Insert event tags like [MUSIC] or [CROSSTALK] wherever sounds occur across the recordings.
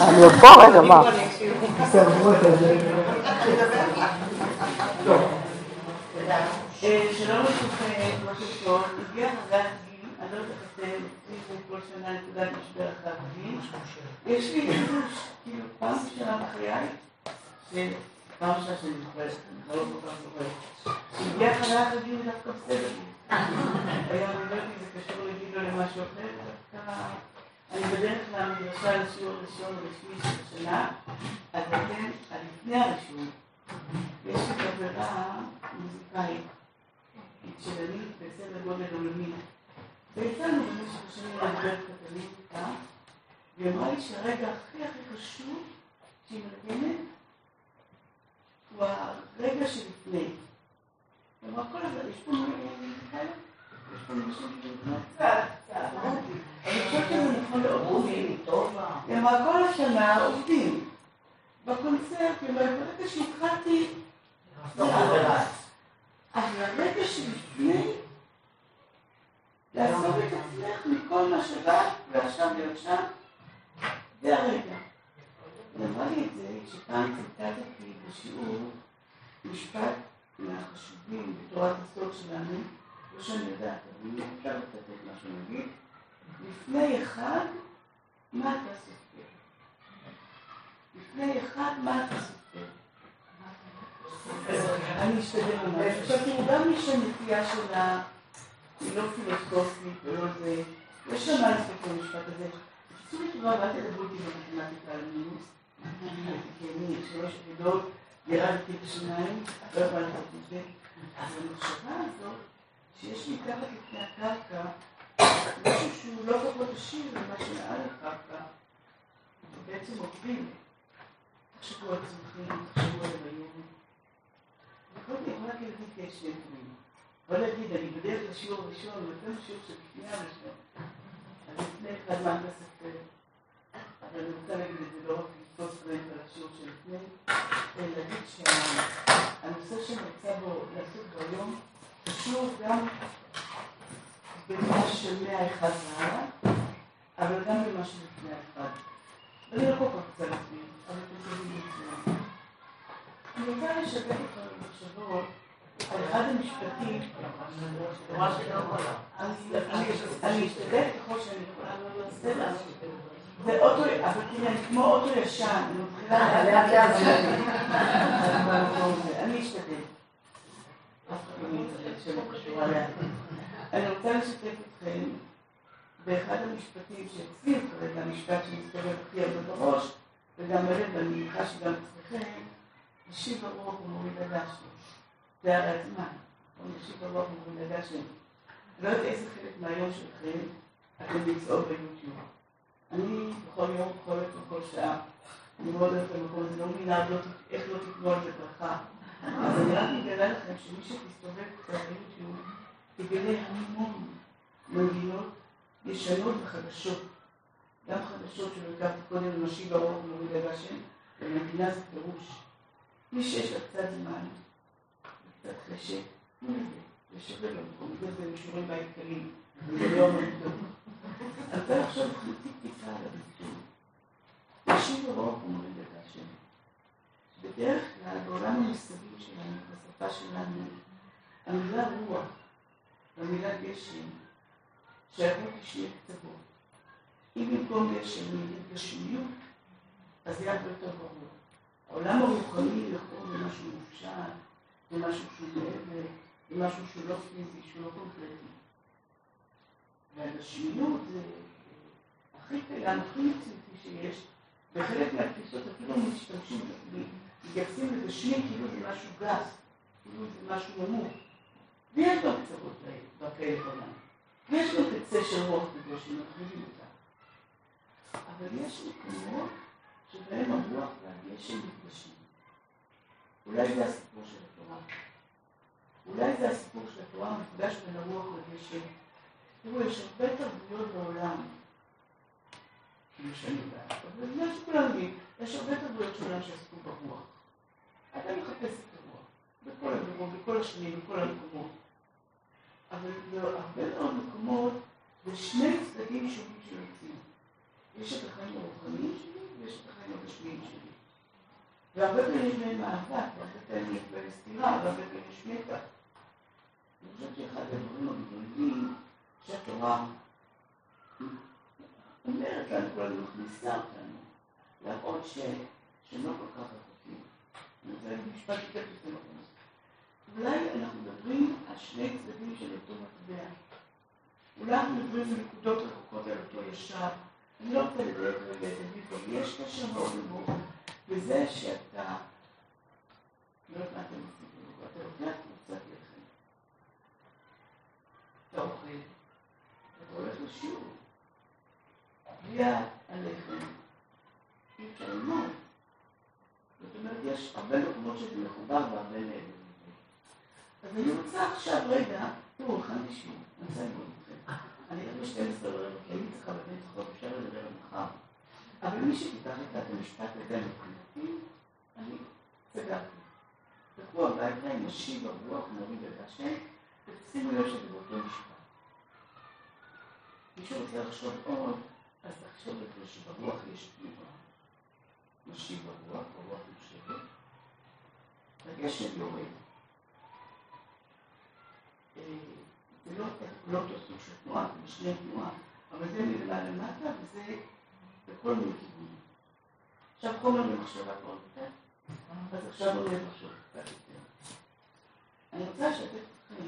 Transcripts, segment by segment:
אני עוד פה, רגע, מה? שלום לכם, בוקר טוב. הגיע חגת גיל, אני לא יודעת איך אתם כל שנה נקודת משבר לי הגיל דווקא בסדר. לא יודעת אם זה קשור לגיל או למשהו אחר, דווקא אני בדרך כלל מנסה לשיעור ראשון רשמי של השנה, אז אתם, לפני הרישום, יש לי חברה מוזיקאית, צ'לנית בסדר גודל עולמי. ויצאנו במשך השנים לדבר קטנים איתה, והיא אמרה לי שהרגע הכי הכי חשוב שהיא מנגנת הוא הרגע שלפני. אמרה כל הזמן, יש פה מוזיקאיות? קצת, קצת, כל השנה עובדים. בקונצרט, ברגע שהתחלתי... אבל הרגע שלפני, לעזוב את עצמך מכל מה שבא, ועכשיו להיות שם, זה הרגע. היא לי את זה כשפעם ציטטתי בשיעור משפט מהחשובים בתורת הסוד שלנו, לא שאני יודעת, אבל אני רוצה לצטט משהו נגיד, לפני אחד, מה אתה סופר? לפני אחד, מה אתה סופר? אני אשתדל ממש. עכשיו תראו, גם מי שהנטייה שלה היא לא פילוסופית ולא זה, יש שם מה לעשות במשפט הזה. בקיצור טובה, ואל תדברו איתי במתמטיקה על מינוס. כי אני שלוש יחידות, ירדתי בשיניים, לא יכולה לעשות את זה. אז המחשבה הזאת, שיש מתחת לפני הקרקע, משהו שהוא לא פחות עשיר ממה שמעל הקרקע, בעצם עובדים. תחשבו על צמחים, תחשבו על. קודם כל, רק להגיד שני דברים. בוא נגיד, אני בדרך לשיעור הראשון, ואתם שיעור של לפני הראשון. אז לפני אחד מה אתה סופר. אבל אני רוצה להגיד את זה לא רק לתפוס באמת על השיעור של לפני, אלא להגיד שהנושא שנרצה בו, לעסוק בו היום, קשור גם במה של מאה אחד והלאה, אבל גם במה של לפני האחד. ואני לא כל כך רוצה להסביר, אבל אתם תבינו מצוין. אני רוצה לשתף אותך במחשבות על אחד המשפטים, אני אשתדל ככל שאני יכולה, זה אוטו, אבל תראה, אני כמו אוטו ישן, אני מתחילה לאט לאט אני אשתדל. אני רוצה לשתף אתכם באחד המשפטים שאצלי כרגע, המשפט שמסתובב הכי הרבה בראש, וגם בלב, ואני מניחה שגם אצלכם, משיב הרוח ומוריד הגשם. זה הרי הזמן. משיב הרוח ומוריד הגשם. לא יודעת איזה חלק מהיום שלכם אתם נמצאות ביוטיוב. אני בכל יום, בכל עת ובכל שעה, אני מאוד אוהבת את המקום הזה, לא מבינה איך לא תיתנו על זה ברכה. אז אני רק מגלה לכם שמי שתסתובב ביוטיוב, תגלה המון מנגינות ישנות וחדשות. גם חדשות שלא הכרתי קודם, משיב הרוח ומוריד הגשם, ומנגינה זה פירוש. מי שיש לה קצת זמן, קצת חשק, שווה במקום, זה בשיעורים בית קלים, זה לא טוב. אני רוצה לחשוב חצי טיפה על הביטוי. הרוח ומוריד את השם. בדרך כלל, בעולם המושגים שלנו, בשפה שלנו, המילה רוח והמילה גשם שייכות לשני קצוות. אם במקום גשם נגיד גשמיות, אז זה הרבה יותר ברור. העולם הרוחני יכול זה משהו מופשט, זה משהו שהוא מעבר, זה משהו שהוא לא פיזי, שהוא לא קונקרטי. והגשמיות זה הכי קיים, הכי מציאותי שיש, וחלק מהתפיסות אפילו משתמשים, מתייחסים לגשמי כאילו זה משהו גס, כאילו זה משהו נמוך. ויש לו קצוות בכאלה בעולם. ויש לו קצה של רוח וגשם, מרחיבים אותה. אבל יש מקומות שבהם הרוח והגשם נפגשים. אולי זה הסיפור של התורה. אולי זה הסיפור של התורה, המפגש בין הרוח לגשם. תראו, יש הרבה תרבויות בעולם, כאילו שאני יודעת, אבל זה מה שכולם יודעים, יש הרבה תרבויות בעולם שעסקו ברוח. אתה מחפש את הרוח, בכל הדרום, בכל השנים, בכל המקומות. אבל בהרבה מאוד מקומות, זה שני צדדים שונים של המציאות. יש את החיים הרוחניים שלי ויש את החיים הגשמיים שלי. והרבה פעמים יש מאבק, והרבה פעמים יש בהם סתירה, והרבה פעמים יש מתח. אני חושבת שאחד הדברים הגדולים שהתורה אומרת לנו, הזמן מכניסה אותנו, להראות שלא כל כך רחוקים. להגיד משפט יותר לפני מקום אולי אנחנו מדברים על שני צדדים של אותו מטבע. אולי אנחנו מדברים על נקודות רחוקות על אותו ישר. אני לא רוצה רגע את זה, יש קשר מאוד עמוק בזה שאתה, לא יודעת מה עושים, אתה לוקח קבוצת לחם, אתה אוכל, אתה הולך לשיעור, בלי הלחם, ללמוד. זאת אומרת, יש הרבה מקומות שזה מחובר והרבה מעבר. אז אני רוצה עכשיו רגע, תראו, הכנתי שיעור, אני רוצה ללמוד אתכם. אני רק ב-12 ורבע, כי הייתי צריכה בבית צחוק, אפשר לדבר מחר. אבל מי שתיקח את המשפט הזה מבחינתי, אני סגרתי. תלכו הביתה עם משיב הרוח, מוריד את השם, ותשימו לב שזה באותו משפט. מי שרוצה לחשוב עוד, אז תחשוב על זה שברוח יש תנועה. משיב הרוח, הרוח יושבת, הגשם יורד. זה לא אותו סוג של תנועה, זה משנה תנועה, אבל זה מלמעלה למטה וזה בכל מיני כיוונים. עכשיו חומר למחשבה כבר יותר, אז עכשיו יהיה לחשוב קצת יותר. אני רוצה לשתף אתכם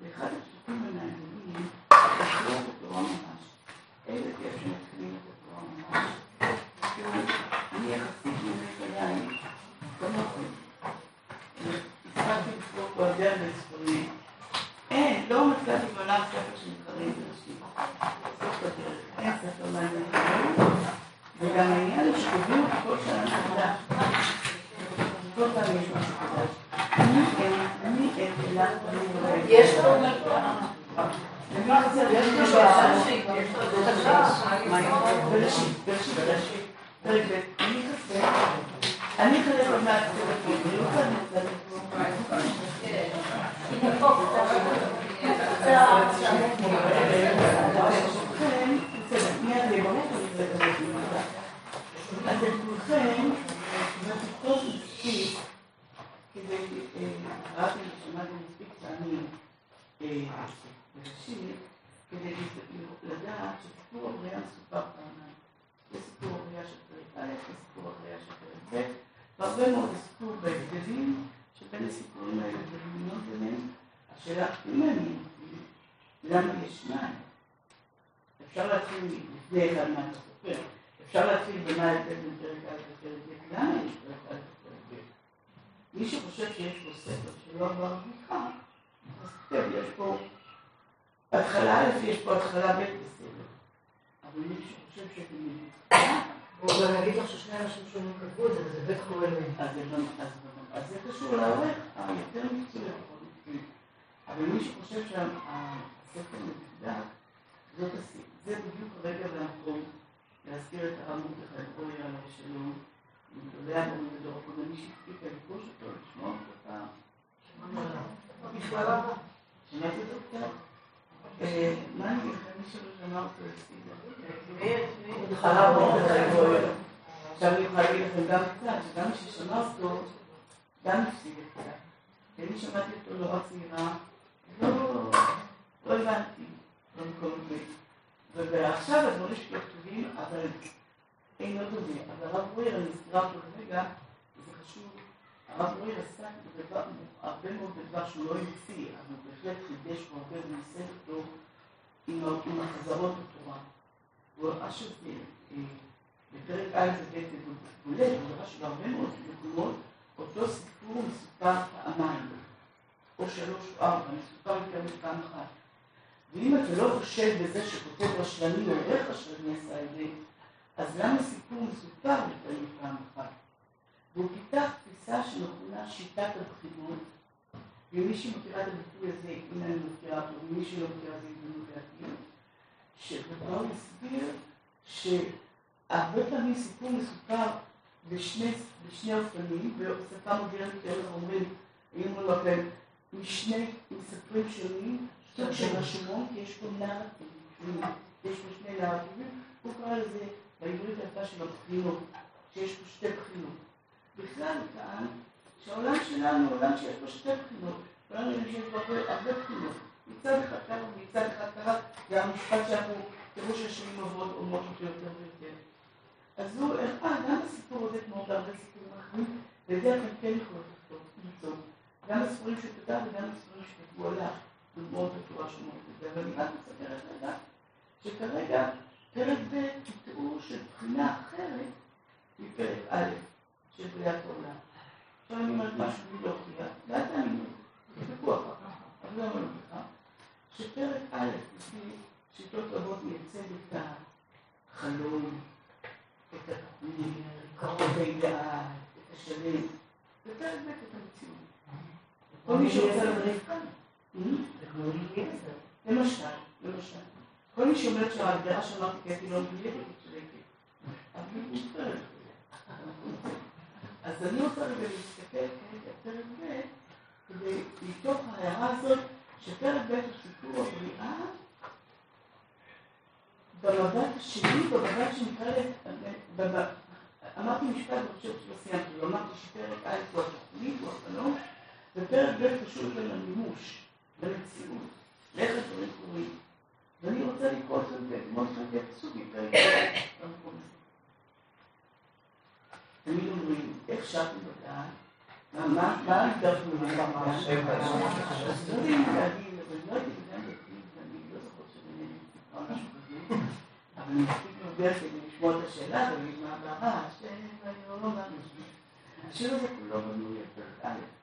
באחד הפסוקים המעניינים, לקרוא את התורה ממש. איזה כיף שמתחילים את התורה ממש. אני יחסית ימי חיי, כמוכם. הספקתי לקרוא פה הרבה הרבה ספרים. אין, לא מצאתי בעולם ספר שמתחרים בנשים. סוף הדרך. אין ספר מעניין. וגם העניין הוא שכותבים כל שנה מחדש. כל פעם יש משהו חדש. אני אין אלה, יש לנו בראשית, בראשית, בראשית. פרק ב', אני חסר. אני חלק עוד מעט ספר אני לא רוצה אז את כולכם, ותכתוב מספיק, כדי, קראתי ושמעתי מספיק פעמים בראשית, כדי לדעת שסיפור הבריאה מסופר פעמיים. יש סיפור הבריאה של פרק א', יש סיפור הבריאה של פרק ב', והרבה מאוד סיפור בהבדלים שבין הסיפורים האלה ולמנות ביניהם, השאלה הכי מעניינת למה יש שניים? אפשר להתחיל לפני אחד מהסופר, אפשר להתחיל במה ההבדל בין פרק א' לפרק ב', למה יש פרק א' לפרק ב'? מי שחושב שיש פה ספר שלא עבר בדיחה, אז טוב, יש פה התחלה א', יש פה התחלה ב' בסדר. אבל מי שחושב שזה הוא גם יגיד לך ששני אנשים שונים כתבו את זה, וזה בטח לא אמת. אז זה קשור לעורך היותר מקצועי. אבל מי שחושב שהספר הסיבה. זה בדיוק הרגע והמקום להזכיר את הרב מרדכי ברויר עליו שלום, מגדולי המורים בדור הקודם, מי שהספיקה לפגוש אותו, לשמוע אותו פעם. שמעתי אותו קצת. מה אני אגיד לכם, מי שלא שמע אותו הפסידה. עכשיו אני יכולה להגיד לכם גם קצת, שגם מי ששמע אותו, גם הפסיד קצת. כי אני שמעתי אותו נורא צעירה, לא, לא הבנתי במקום הזה. ועכשיו הדברים שלי כתובים, אבל אין עוד דומה. אבל הרב רויר, אני מזכירה אותו כרגע, זה חשוב, הרב רויר עסק בדבר, הרבה מאוד בדבר שהוא לא המציא, אבל בהחלט חידש פה הרבה וניסה אותו עם החזרות בתורה. הוא ראה שזה בפרק א' וב' ובולט, הוא ראה שבהרבה מאוד מקומות אותו סיפור מסופר פעמיים, או שלוש או ארבע, מסופר יותר מפעם אחת. ואם אתה לא חושב בזה שכותב רשלני או עורך רשלני עשה את זה, אז למה סיפור מסופר יותר מפעם אחת? והוא פיתח תפיסה שמכונה שיטת הבחינות, ומי שמכירה את הביטוי הזה, הנה אני מכירה אותו, ומי שלא מכירה זה, הזדמנות להכיר, שבו הוא הסביר שהרבה פעמים סיפור מסופר בשני, בשני אופנים, בשפה מודרנית אנחנו אומרים, היינו אומרים לכם, משני מספרים שונים, סוג של רשומות, יש פה נרטיב, יש פה שני נרטיבים, הוא קרא לזה בעברית היפה של הבחינות, שיש פה שתי בחינות. בכלל טען שהעולם שלנו הוא עולם שיש בו שתי בחינות. כולנו יודעים שיש בו הרבה בחינות. מצד אחד ככה ומצד אחד ככה, זה המשפט שאנחנו, תראו ששנים עוברות אומרות אותו יותר ויותר. אז הוא הראה גם בסיפור הזה, כמו בהרבה סיפורים אחרים, בדרך כלל כן יכולות למצוא. גם בספרים שהוא כתב וגם בספרים שכתבו עליו, דוגמאות התורה זה. אבל אני רק מספרת רגע, שכרגע פרק ב' הוא תיאור של בחינה אחרת מפרק א' של בריאת העולם. עכשיו אני אומרת משהו בלי להוכיח, ואל תאמינו, תבדקו אחר כך, אבל לא אומרים לך, שפרק א', לפי שיטות רבות מייצג את החלום, את התוכנית, קרוב הידיעה, את השלם, ופרק ב' את המציאות. כל מי שרוצה לדריך כאן. למשל, למשל. כל מי שאומר שההגדרה שאמרתי קטי לא מדויקת. אז אני רוצה רגע להסתכל כרגע פרק ב' כדי, מתוך ההערה הזאת, שפרק ב' הוא סיפור הבריאה, במבט השני, במבט שנקרא לזה, אמרתי משפט, אני חושבת שלא סיימתי, אמרתי שפרק א' הוא התוכנית, הוא החלום, ופרק ב' קשור למימוש, למציאות, לאיך הדברים קורים. ואני רוצה לקרוא את הפסוק מפרק ב' במקום הזה. תמיד אומרים, איך שרתם בדעת? מה הגדרנו ממש? אז לא יודעים להגיד, אבל לא הייתי בגן דתי, ואני לא זוכר שבינינו סיפרה משהו כזה, אבל אני מספיק מבוגרת כדי לשמוע את השאלה ולהגיד מה הבעיה, שאני לא מאמין. השיר הזה כולו בנוי על פרק א'.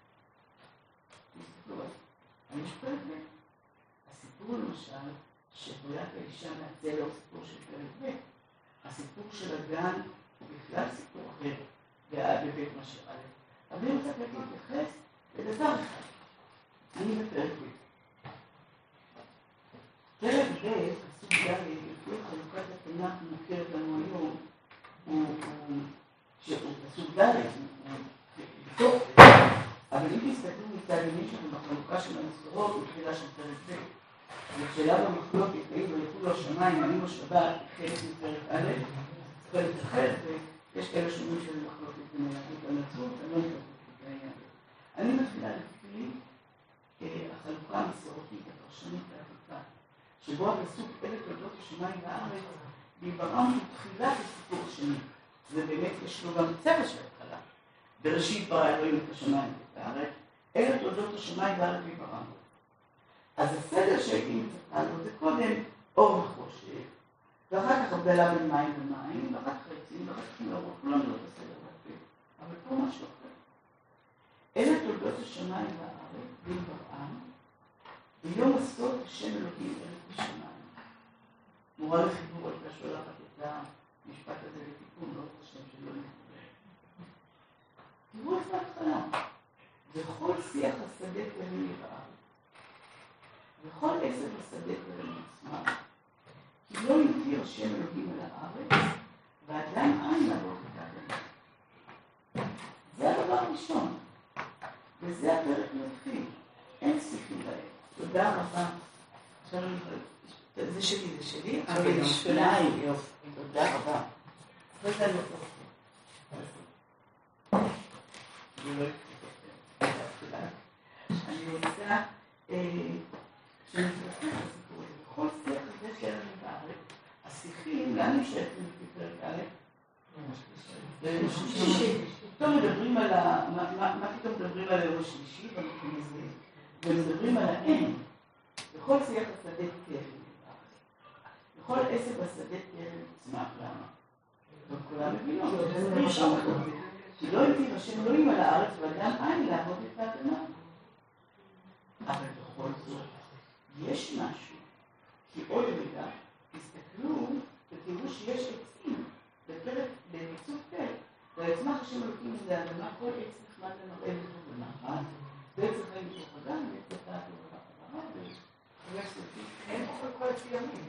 ב'. הסיפור למשל, שבריאת האישה מהצלע הוא סיפור של פרק ב'. הסיפור של הגן הוא בכלל סיפור אחר, בבית מאשר א'. אבל אני רוצה להתייחס לדבר אחד. אני בפרק ב'. פרק ב', פסוק ד', לפי חלוקת התנ"ך מוכרת לנו היום, הוא פסוק ד', בתוך אבל אם תסתכלו מצד ימין שלנו בחלוקה של המסורות, הוא תחילה של פרק ב'. ושאלה במחלוקת, האם וילכו השמיים, האם השבת, חלק מפרק א', חלק אחר, ויש כאלה שאומרים שזה מחלוקת בין היהדות לנצרות, אני לא מתכוונת את העניין. אני מתחילה לפי החלוקה המסורתית, הפרשנית והעתיקה, שבו הפסוק אלה תולדות השמיים והארץ, בעיברם הוא תחילת הסיפור השני. ובאמת יש לו גם צבע של התחלה. בראשית ברא אלוהים את השמיים ואת הארץ, אלה תולדות השמיים והארץ בעיברם. אז הסדר שהייתי מצפה לו זה קודם אור וחושך, ואחר כך הבדלה בין מים ומים, ואחר כך עצים, ואחר כך מאור, כולם לא בסדר בעצם, אבל פה משהו אחר. אלה תולדות השמיים והארץ, בעיברם, ביום הסוד השם אלוהים ארץ בשמיים. מורה לחיבור הייתה שולחת את המשפט הזה לתיקון, לא את השם שלא נקבל. תראו את ההתחלה. וכל שיח השדה כהן בארץ. וכל עשב השדה כהן עצמם. כי לא יותיר השם אלוהים על הארץ, ועדיין אין לעבוד את האדמה. זה הדבר הראשון. וזה הפרק מתחיל. אין שיחים בהם. תודה רבה. זה שלי, זה שלי. אבל היא יופי. תודה רבה. וזה לא אני רוצה שנתייחס לסיפור הזה. בכל שיח הזה שלנו בארץ, השיחים, לאן הם שייכים לפי פרק א'? פתאום מדברים על ה... מה פתאום מדברים על היום השלישי במקום הזה? ומדברים על האין. בכל שיח השדה תהיה. כל עסק בשדה תרם צמח, למה? וכולם מבינות, כי לא יתיר השם אלוהים על הארץ ואדם אין לעבוד את האדמה. אבל בכל זאת, יש משהו, כי עוד רגע, תסתכלו ותראו שיש עצים בפרק, במצוק פרק, ויצמח השם אלוהים על האדמה, כל עץ נחמד למראה וטוב לנחת, ועץ החיים בתוך אדם, ועץ הדעת לברכה חברה, ויש סופית. אין כל לפי ימים,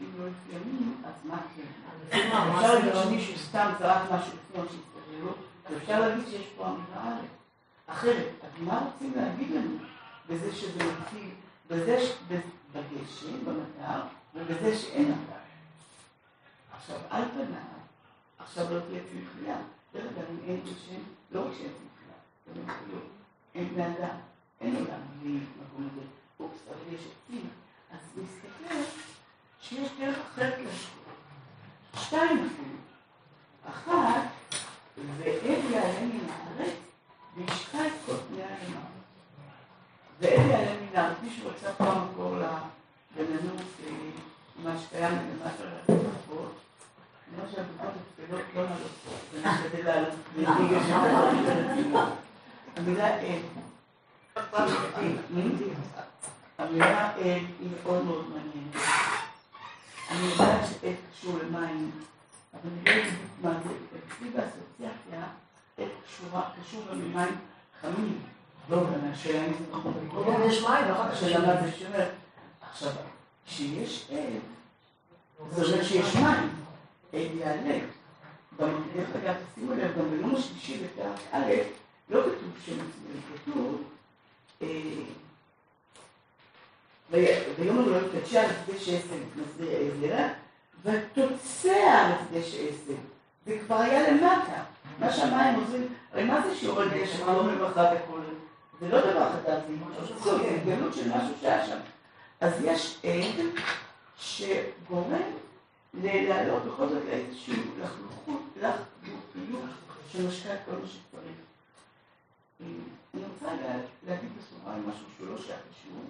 אם לא ימים, אז מה כן? מה אפשר להגיד זה לא? שמישהו סתם זרק משהו או שהסתכלו, ואפשר להגיד שיש פה אמירה. אחרת, אז מה רוצים להגיד לנו בזה שזה מציל, בזה בגשם, במטר, ובזה שאין מטר. עכשיו, על פניו, עכשיו לא תהיה צמחייה. דרך אגב, אם אין גשם, לא רק שאין צמחייה, אין חיות, אין בני אדם, אין עולם בלי מקום הזה. אופס, אבל יש עצים. אז מסתכל שיש דרך אחרת להשקיע. שתיים אפילו. אחת, ועד יעלה מן הארץ, וישקע את כל פני האדמה. ועד יעלה מן הארץ, מישהו רצה פעם מקור לגננות, מה שקיים למטה לבריכות, מה שהבריכות התפלות לא לעלות פה, זה משתדל לעלות, בליגה של המילה עד. המילה עד היא מאוד מאוד מעניינת. אני יודעת שעד קשור למים, אבל אני לא יודעת מה זה, אצלי באסוציאציה, עד קשור גם למים חמים. לא, גם השאלה אם זה נכון. גם יש מים, ואחר כך השאלה מה זה שומר. עכשיו, כשיש עד, זה אומר שיש מים, עד יעלה. דרך אגב, שימו לב, גם ביום השלישי בפרק א', לא כתוב שם עצמי, כתוב ויאמר לו תקדשה לקדש עשם, מסביר עזרא, ותוצע לקדש עשם. זה כבר היה למטה. מה שהמים עוזרים, הרי מה זה שיעורי גשם, שלום לברכה וכל זה לא דבר חדש, זה התגלות של משהו שהיה שם. אז יש עד שגורם לעלות בכל זאת לאיזושהי לחלוכות, לחלוכיות שמשקע את כל מה שצריך. אני רוצה להגיד בסוגריים משהו שהוא לא שייך לשיעור.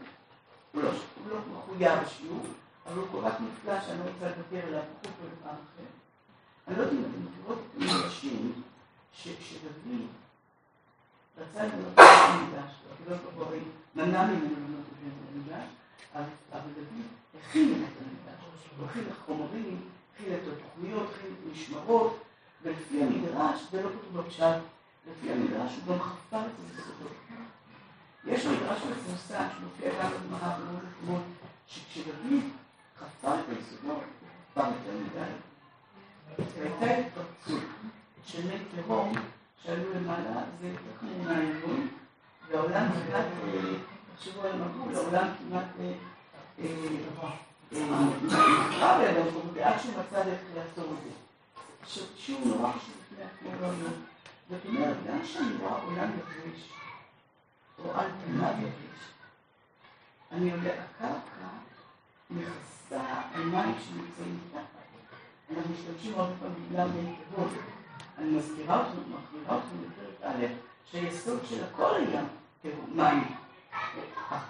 הוא לא, לא מחויב בשיעור, אבל הוא כל כך נפלא שאני לא רוצה לדבר עליו בחוץ ולפעם אחרת. אני לא יודעת אם אתם מכירות את המדרשים שכשדוד רצה לבנות את המקדש, הקדוש ברוך הוא מנע ממנו לבנות את המקדש, אבל דוד הכין את המקדש, הוא הכין את החומרים, הכין את התוכניות, הכין את המשמרות, ולפי המדרש, זה לא כתוב בפשט, לפי המדרש הוא גם חפר את המקדשות. יש מדרש מפורסם שמופיע גם בגמרא ולא במקומות, שכשדוד חפר את היסודות, הוא חפר יותר מדי. והייתה התפרצות של מי תהום שעלו למעלה, זה כמו מהארגון, והעולם כמעט, תחשבו על מבול, העולם כמעט נחרב עליו, ועד שהוא מצא דרך לעצור את זה. שיעור נורא חשוב לפני עצמו לא זאת אומרת, גם כשאני רואה עולם יבש, או על פניו יבש, אני עולה, הקרקע מכסה על מים שנמצאים מתחת. אנחנו משתמשים הרבה פעמים בגלל מי תהום. אני מזכירה אותנו, מחזירה אותנו בפרק א', שהיסוד של הכל היה מים.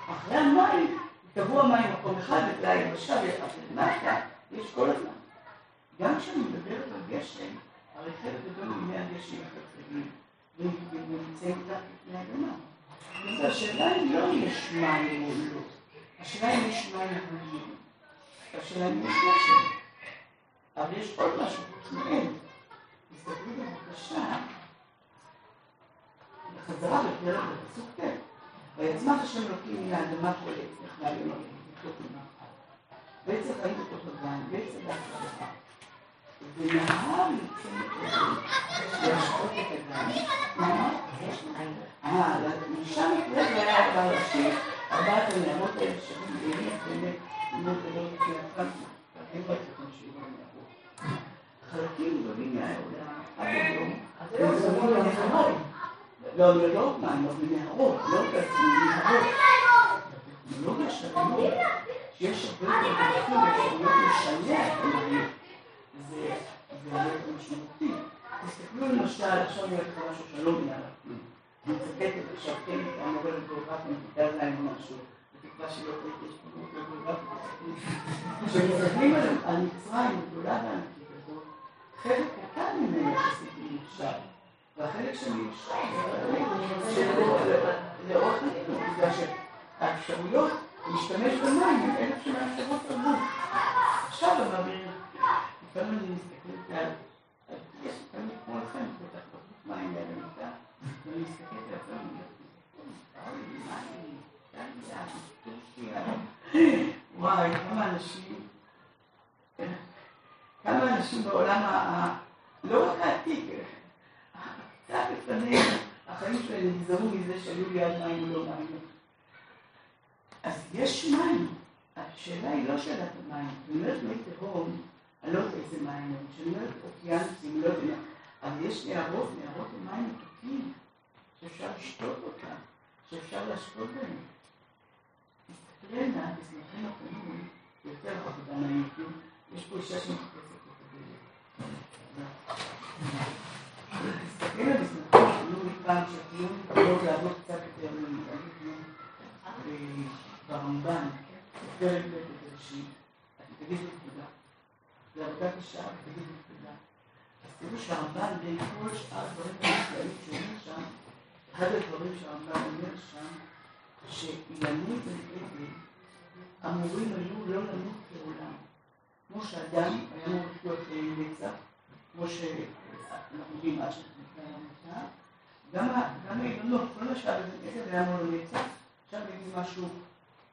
אחרי המים, טבוע מים מקום אחד, וכלי היבשה, ולמטה יש כל הזמן. גם כשאני מדברת על גשם, הרי חלק גדול מימי הגשם החלטיים, ונמצאים מתחת לפני האדמה. אז השאלה היא לא אם יש מים או לא, השאלה אם יש מים גבוליים, השאלה אם יש גשם. אבל יש עוד משהו חוץ מאלה. תסתכלו בבקשה, בחזרה בפרק בפסוק ט', ויצמח השם אלוקים מן האדמה כל עץ אלוהים, לקלוט ממך. ועץ החיים בתוך הגן, ועץ הדת ונהר יצא להשקות את הגן. מה? אה, משם נקראת והיה ארבע ראשי, ארבעת הנערות האלה שווים באמת, באמת, בתוכן שיעור הנערות. חלקים גדולים מהעולם, עד היום, לא, לא, לא מים, אבל מנהרות, לא מנהרות. של היום, שיש הרבה דרכים ואפשרויות לשנע את המים, זה הרבה יותר משמעותי. תסתכלו למשל, עכשיו אני הולכת משהו שלא מנהל הפנים. אני מצטטת עכשיו, כן, אני עוברת בגאוגרפיה, אני מתאר להם משהו, בתקווה שלא תהיה יש פה בגאוגרפיה. כשמסתכלים על מצרים הגדולה והענקית הזאת, חלק קטן ממנו יחסית מיושב. והחלק שמיושב זה לאורך הלימוד, בגלל שהאפשרויות להשתמש במים הן אלה שמאפשרות תרבות. עכשיו אבל לפעמים אני מסתכלת על, יש לפעמים כמו לכם, בטח בחוץ מים ליד המיטה, ואני מסתכלת על עצמם, וואי, כמה אנשים, כמה אנשים בעולם, לא רק העתיק, קצת לפני החיים שלהם נגזרו מזה שהיו ליד מים או לא מים. אז יש מים, השאלה היא לא שאלת המים. אני אומרת מי תהום, אני לא יודעת איזה מים הם. כשאני אומרת אוקיינוסים, לא יודעת, אבל יש נערות, נערות עם מים מתוקים, שאפשר לשתות אותם, שאפשר להשקות בהם. תסתכלנה, תסמכן הפנוי, יותר עבודה מהיוטיוב, יש פה אישה שמחפשת את הדלת. תסתכל על מסמכים הפנוי פעם שתהיו יכולות לעבוד קצת יותר ממנו. ברמב"ן, פרק ב' בראשית, עבודה קשה, תגידו תודה. אז תראו שהרמב"ן, בין כל שאר הדברים הנפלאים שאומר שם, אחד הדברים שהרמב"ן אומר שם, שאילנית ועגל אמורים היו לא למות כעולם. כמו שאדם היה אמור לחיות נצח, כמו שאנחנו יודעים עד שנקרא למותה, גם האילנות, כל מה בזה היה אמור לנצח, עכשיו נגיד משהו,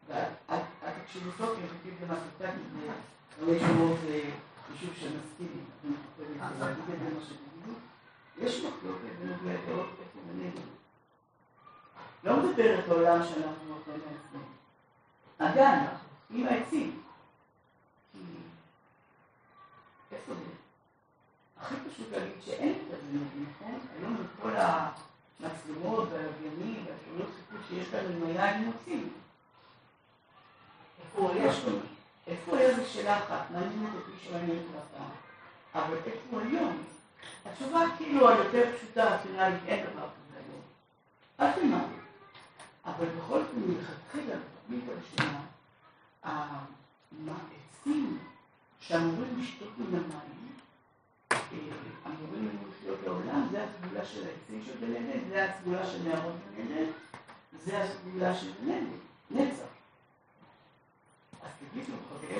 ואת תקשיבו טוב, כי מחכים למסוכן, ויש מאוד יישוב שמסכים, מה שתגידו. יש מחלוקת בנוגע לדעות בינינו. לא מדברת בעולם שאנחנו יכולים לעצמנו. עדיין, עם העצים. איפה זה? הכי פשוט להגיד שאין את הדברים, נכון? היום עם כל המצלמות והלוויינים והאפשרויות חיפוש שיש לנו עם היין מוצאים. איפה היה שם? איפה הוא היה זו שאלה אחת, מעניינת אותי שמעניינת אותה. אבל איפה הוא היום? התשובה כאילו היותר פשוטה, הפינאלית, אין דבר כזה היום. אל תלמד. אבל בכל זאת, מלכתחילה, בתוכנית הראשונה, העצים שאמורים לשתות מן המים, אמורים לנו לחיות לעולם, זה הסגולה של העצים של בן עדן, זה הסגולה של נערות בן עדן, זה הסגולה של נצח. אז תגידו,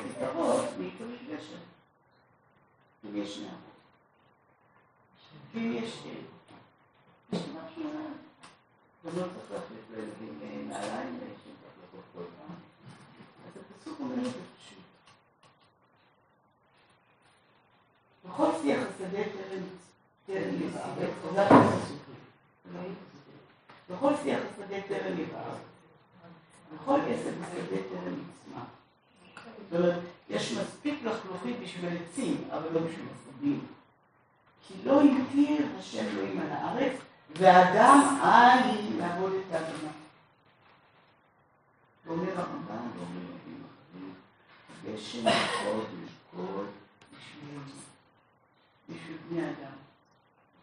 יקרות, מי צריך גשר? אם יש נערות. ואם יש... יש משהו גם לא צריך להחליף לילדים נעליים שהם צריך לקרוא כל פעם. אז הפסוק אומר את זה פשוט. בכל שיח השדה טרם יבער, חזק הפסוקים. בכל שיח השדה טרם יבער. בכל עשב השדה טרם יצמח. זאת אומרת, יש מספיק לחלוכית בשביל עצים, אבל לא בשביל עשבים. כי לא הגדיר השם אלוהים על הארץ, ואדם אין לעבוד את האדמה. ואומר הרמב"ם, ואומר רבים אחרים, גשם יכול לשקול בשביל בשביל בני אדם.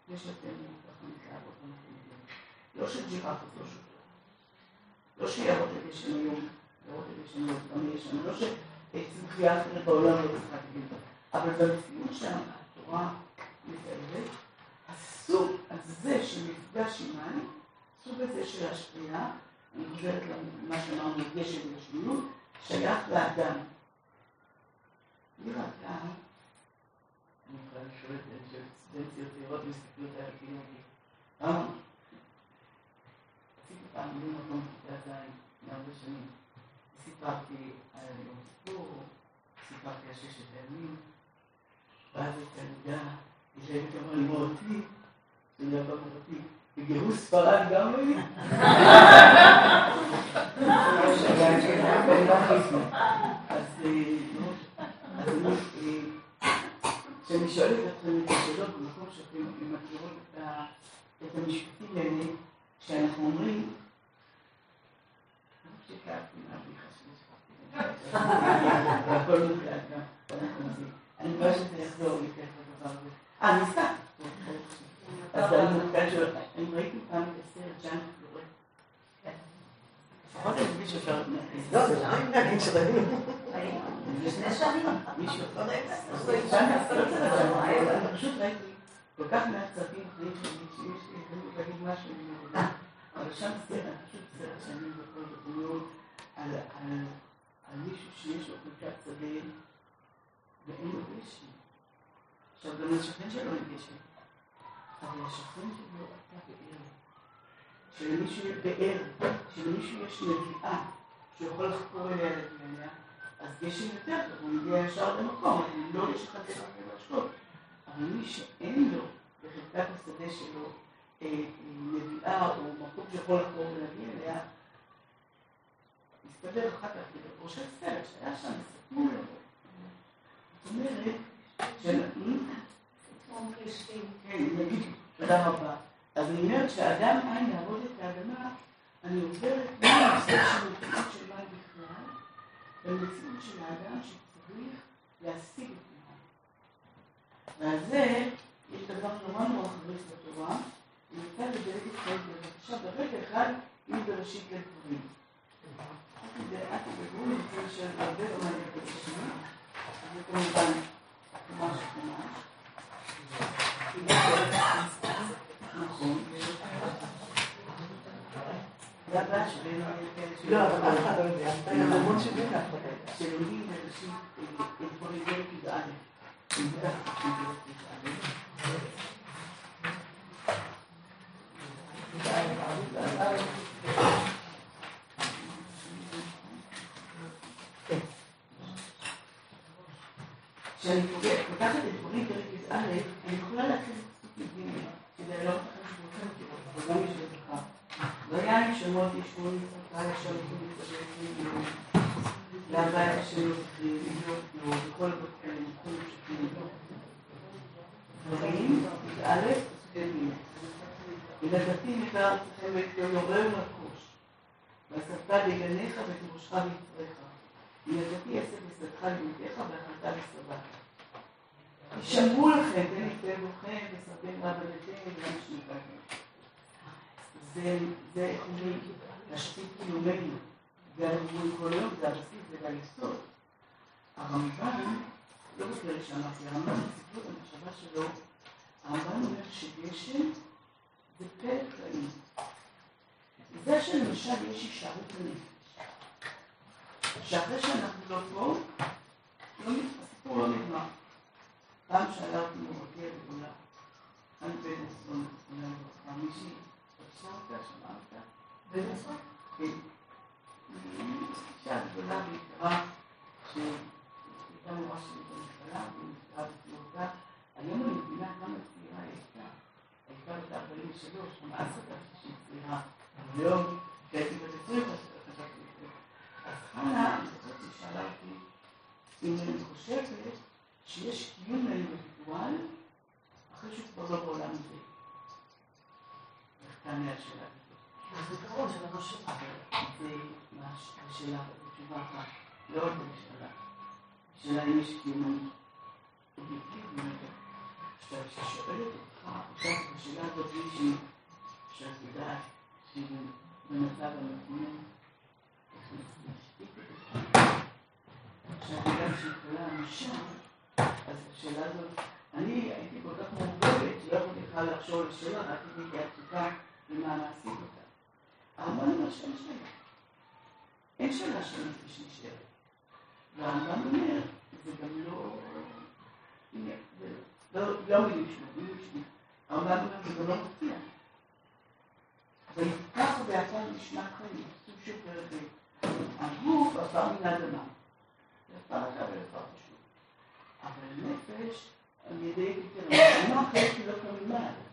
לפני שאתם ככה מתלהבות. לא שג'ירפות לא שוטות. לא שיערות הגשם היום, יערות הגשם היום, גם יש שם, שצמחייה אחרת בעולם לא צריכה להגיד. אבל במציאות שם התורה מתארת, הסוג הזה של מפגש עם הסוג הזה של השפרייה, אני חוזרת למה שאמרנו, גשם וגשמיות, שייך לאדם. היא ראתה, אני יכולה לשאול את סטודנטיות צעירות מסתכלות על התינוקת. למה? עשיתי פעם מילוי מקום בכיתה ז' מהרבה שנים. סיפרתי על יום סיפור, סיפרתי על ששת הימים, ואז התלמידה, יושבת אמרה לי, מורתי, זה דבר מורתי, בגירוש ספרד גם לא יהיה? אז כשאני שואלת אתכם את השאלות במקום שאתם מכירות את המשפטים האלה, כשאנחנו אומרים, והכל מוקלט אני מקווה שזה יחזור יותר לדבר הזה. אה, ניסה. אז אני מוקלט שלו, אני ראיתי פעם את הסרט ג'אנק פלורט. לפחות אני מבין שאפשר... לא, זה לא נגיד שראינו. לפני שנים. מישהו. פשוט ראיתי כל כך מעט סרטים אחרים שיש לי הזדמנות להגיד משהו, אבל שם סרט, פשוט סרט שאני זוכר בדמות על מישהו שיש לו חלקת שדה ואין לו גשם. עכשיו גם לשכן שלו אין גשם, אבל השכן שלו הייתה באר. שלמישהו יש באר, שלמישהו יש נביאה, שהוא יכול לחקור אליה לדמייניה, אז גשם יותר טוב, הוא מגיע ישר למקום, לא יש לך דרך להשקות. אבל מי שאין לו בחלקת השדה שלו נביאה או מקום שיכול לחקור ולהגיע אליה, מסתבר אחר כך, בראשי סרט שהיה שם, סתמו לו. זאת אומרת, של... כן, נגיד, תודה רבה. אז אני אומרת שהאדם אין לעבוד את האדמה, אני עוברת מהנושא של מציאות של מים בכלל, למציאות של האדם שצריך להשיג את מים. ועל זה יש דבר נורא נורא חריף בתורה, אני רוצה לדייק אתכם בבקשה ברגע אחד עם בראשית לדברים. אל תדברו, אני רוצה לשאול הרבה זמן את השני, זה כמובן ממש ממש. נכון. זה הבעיה שלי. לא, אבל אף אחד לא יודע. אתה יודע, המון שבעים לך בטח. שלומדים אנשים את דברים כאלה כדאי. כשאני פותחת את דברים פרק י"א, אני יכולה את פסוק י"ג, כדי לא. ויין שמות ישמעו מצחקה ישר יקום להווי השם זכרי, לבנות לו, וכל בקרים, וכל פשוטים. דברים, י"א, י"ג. ילדתי מכר ארצכם ואת יורם רכוש, ואספת בגניך ואת ראשך ויצריך. ילדתי עשב בשדך לימודיך ואכלת בשבעת. ישמעו לכם, תן יפה בוכם, וסרתם רב בביתכם, וגם שנתתם. זה, זה איך אומרים, להשתית קיומנו. זה יום, זה הבסיס, זה. הרמב"ן, לא בפרק שאמרתי, הרמב"ן בספרות המחשבה שלו, הרמב"ן אומר שגשם זה פרק חיים. זה שלמשל יש הישארות בנפש. שאחרי שאנחנו לא פה, לא, הסיפור לא נגמר. פעם שאלה אותי מורתי הגדולה, על בן לברכה, מישהי אותה, שמעה אותה. בן אסון? כן. היא אישה גדולה ויקרה, שהייתה מורה שלי בממשלה, והיא נפטרה בצעירותה. היום אני מבינה כמה צעירה היא הייתה. הייתה בת 43, גם אז חשבתי שהיא צעירה. אבל היום, כשהייתי בת 20, חשבתי את זה. אז חנה, אני זוכרת שהיא שאלה אותי אם אני חושבת שיש קיום לאינדיבידואל אחרי שהוא כבר לא בעולם הזה. איך תענה השאלה הזאת? הזיכרון של הראש שלך. זה השאלה, תשובה אחת, לא עוד שאלה. השאלה אם יש קיום אובייקטיבי. עכשיו, כששואלת אותך, עכשיו השאלה הזאת מישהי שאת יודעת שהיא במצב המתאים, איך להשתיק אותה. שאת יודעת שהיא חולה אנושה, אז השאלה הזאת, אני הייתי כל כך מורכבת, שלא יכולתי בכלל לחשוב על שאלה, רק הייתי עסוקה במה להשיג אותה. הרמב"ן אומר שאין שאלה. אין שאלה שהנפש נשארת. והרמב"ן אומר, זה גם לא... לא מילים שלו, מילים שלי. הרמב"ן אומר, זה גם לא מפתיע. ויפתח באתר נשמע חיים, סוג של פרק ב'. הגוף עבר מן האדמה. יפה לך ויפה פשוט. אבל נפש, על ידי פתרון, אחרת היא לא קמימה. נכון?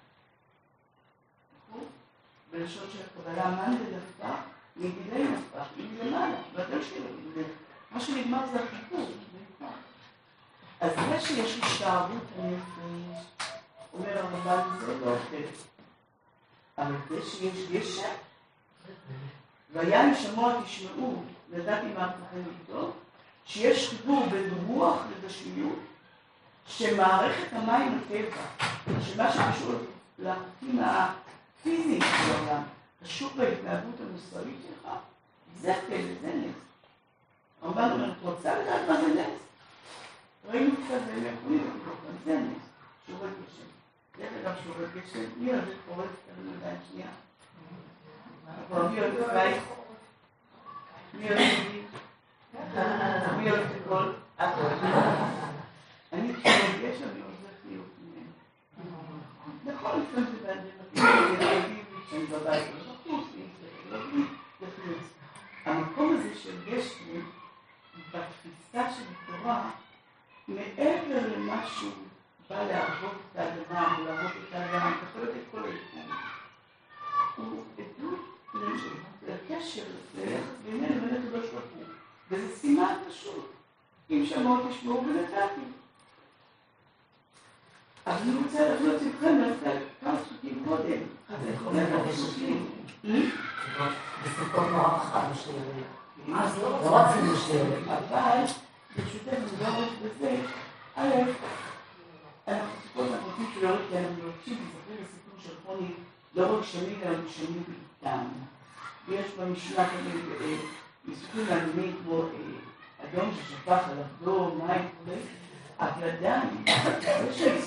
בלשון של הקבלה, מאן דדפק, מגילי נפק, היא מלמעלה, בגלל שלו, מה שנגמר זה החיפור, זה. אז זה שיש השתערות הנפש, אומר הרמב"ן, זה לא אחרת. אבל זה שיש גשם, ויין שמוע תשמעו, לדעתי מה אצלכם לבדוק, שיש חיבור בין רוח לגשמיות, שמערכת המים הטבע, שמה שקשור לחוקים הפיזיים של העולם, קשור בהתנהגות המוסרית שלך, זה הפלא, זה נס. הרמב"ן אומר, את רוצה לדעת מה זה נס? ראינו קצת בימי חולים, זה נס, שיעורי גשם. דרך אגב, שיעורי גשם, מי את קוראת קטנים עדיין שנייה? מי אוהב את בית? מי אוהב את בית? מי? את אוהבת. אני כשאני יש אני עוזרת להיות ממנו. נכון, לפעמים זה באנגלית, כשאני בבית, המקום הזה של גשם, בתפיסה של התורה, מעבר למה שהוא בא לעבוד את האדמה, לעבוד את האדם, יכול לתת כל היקום, הוא עדות של הקשר, ליחס בינינו לבין הקדוש ברוך הוא. וזה סימן פשוט. אם שמעות תשמעו ונתתי. אז אני רוצה להביא את אתכם דווקא כמה פסוקים קודם. אז אני חולה על הפסוקים. בסוכות נורא רחב בשביל... מה זה? לא רצינו שתהיה. אבל, ברשותך, אני לא בזה, א', אנחנו סיפורים רוצים שלא רק כי אנחנו מבקשים, מספרים לסיפור של חוני לא רק שנים, אלא שנים בעיתם. ויש במשנה תמיד ניסוחים מעניינים כמו אדום ששפך על עבדו, מים וכו', אבל עדיין, זה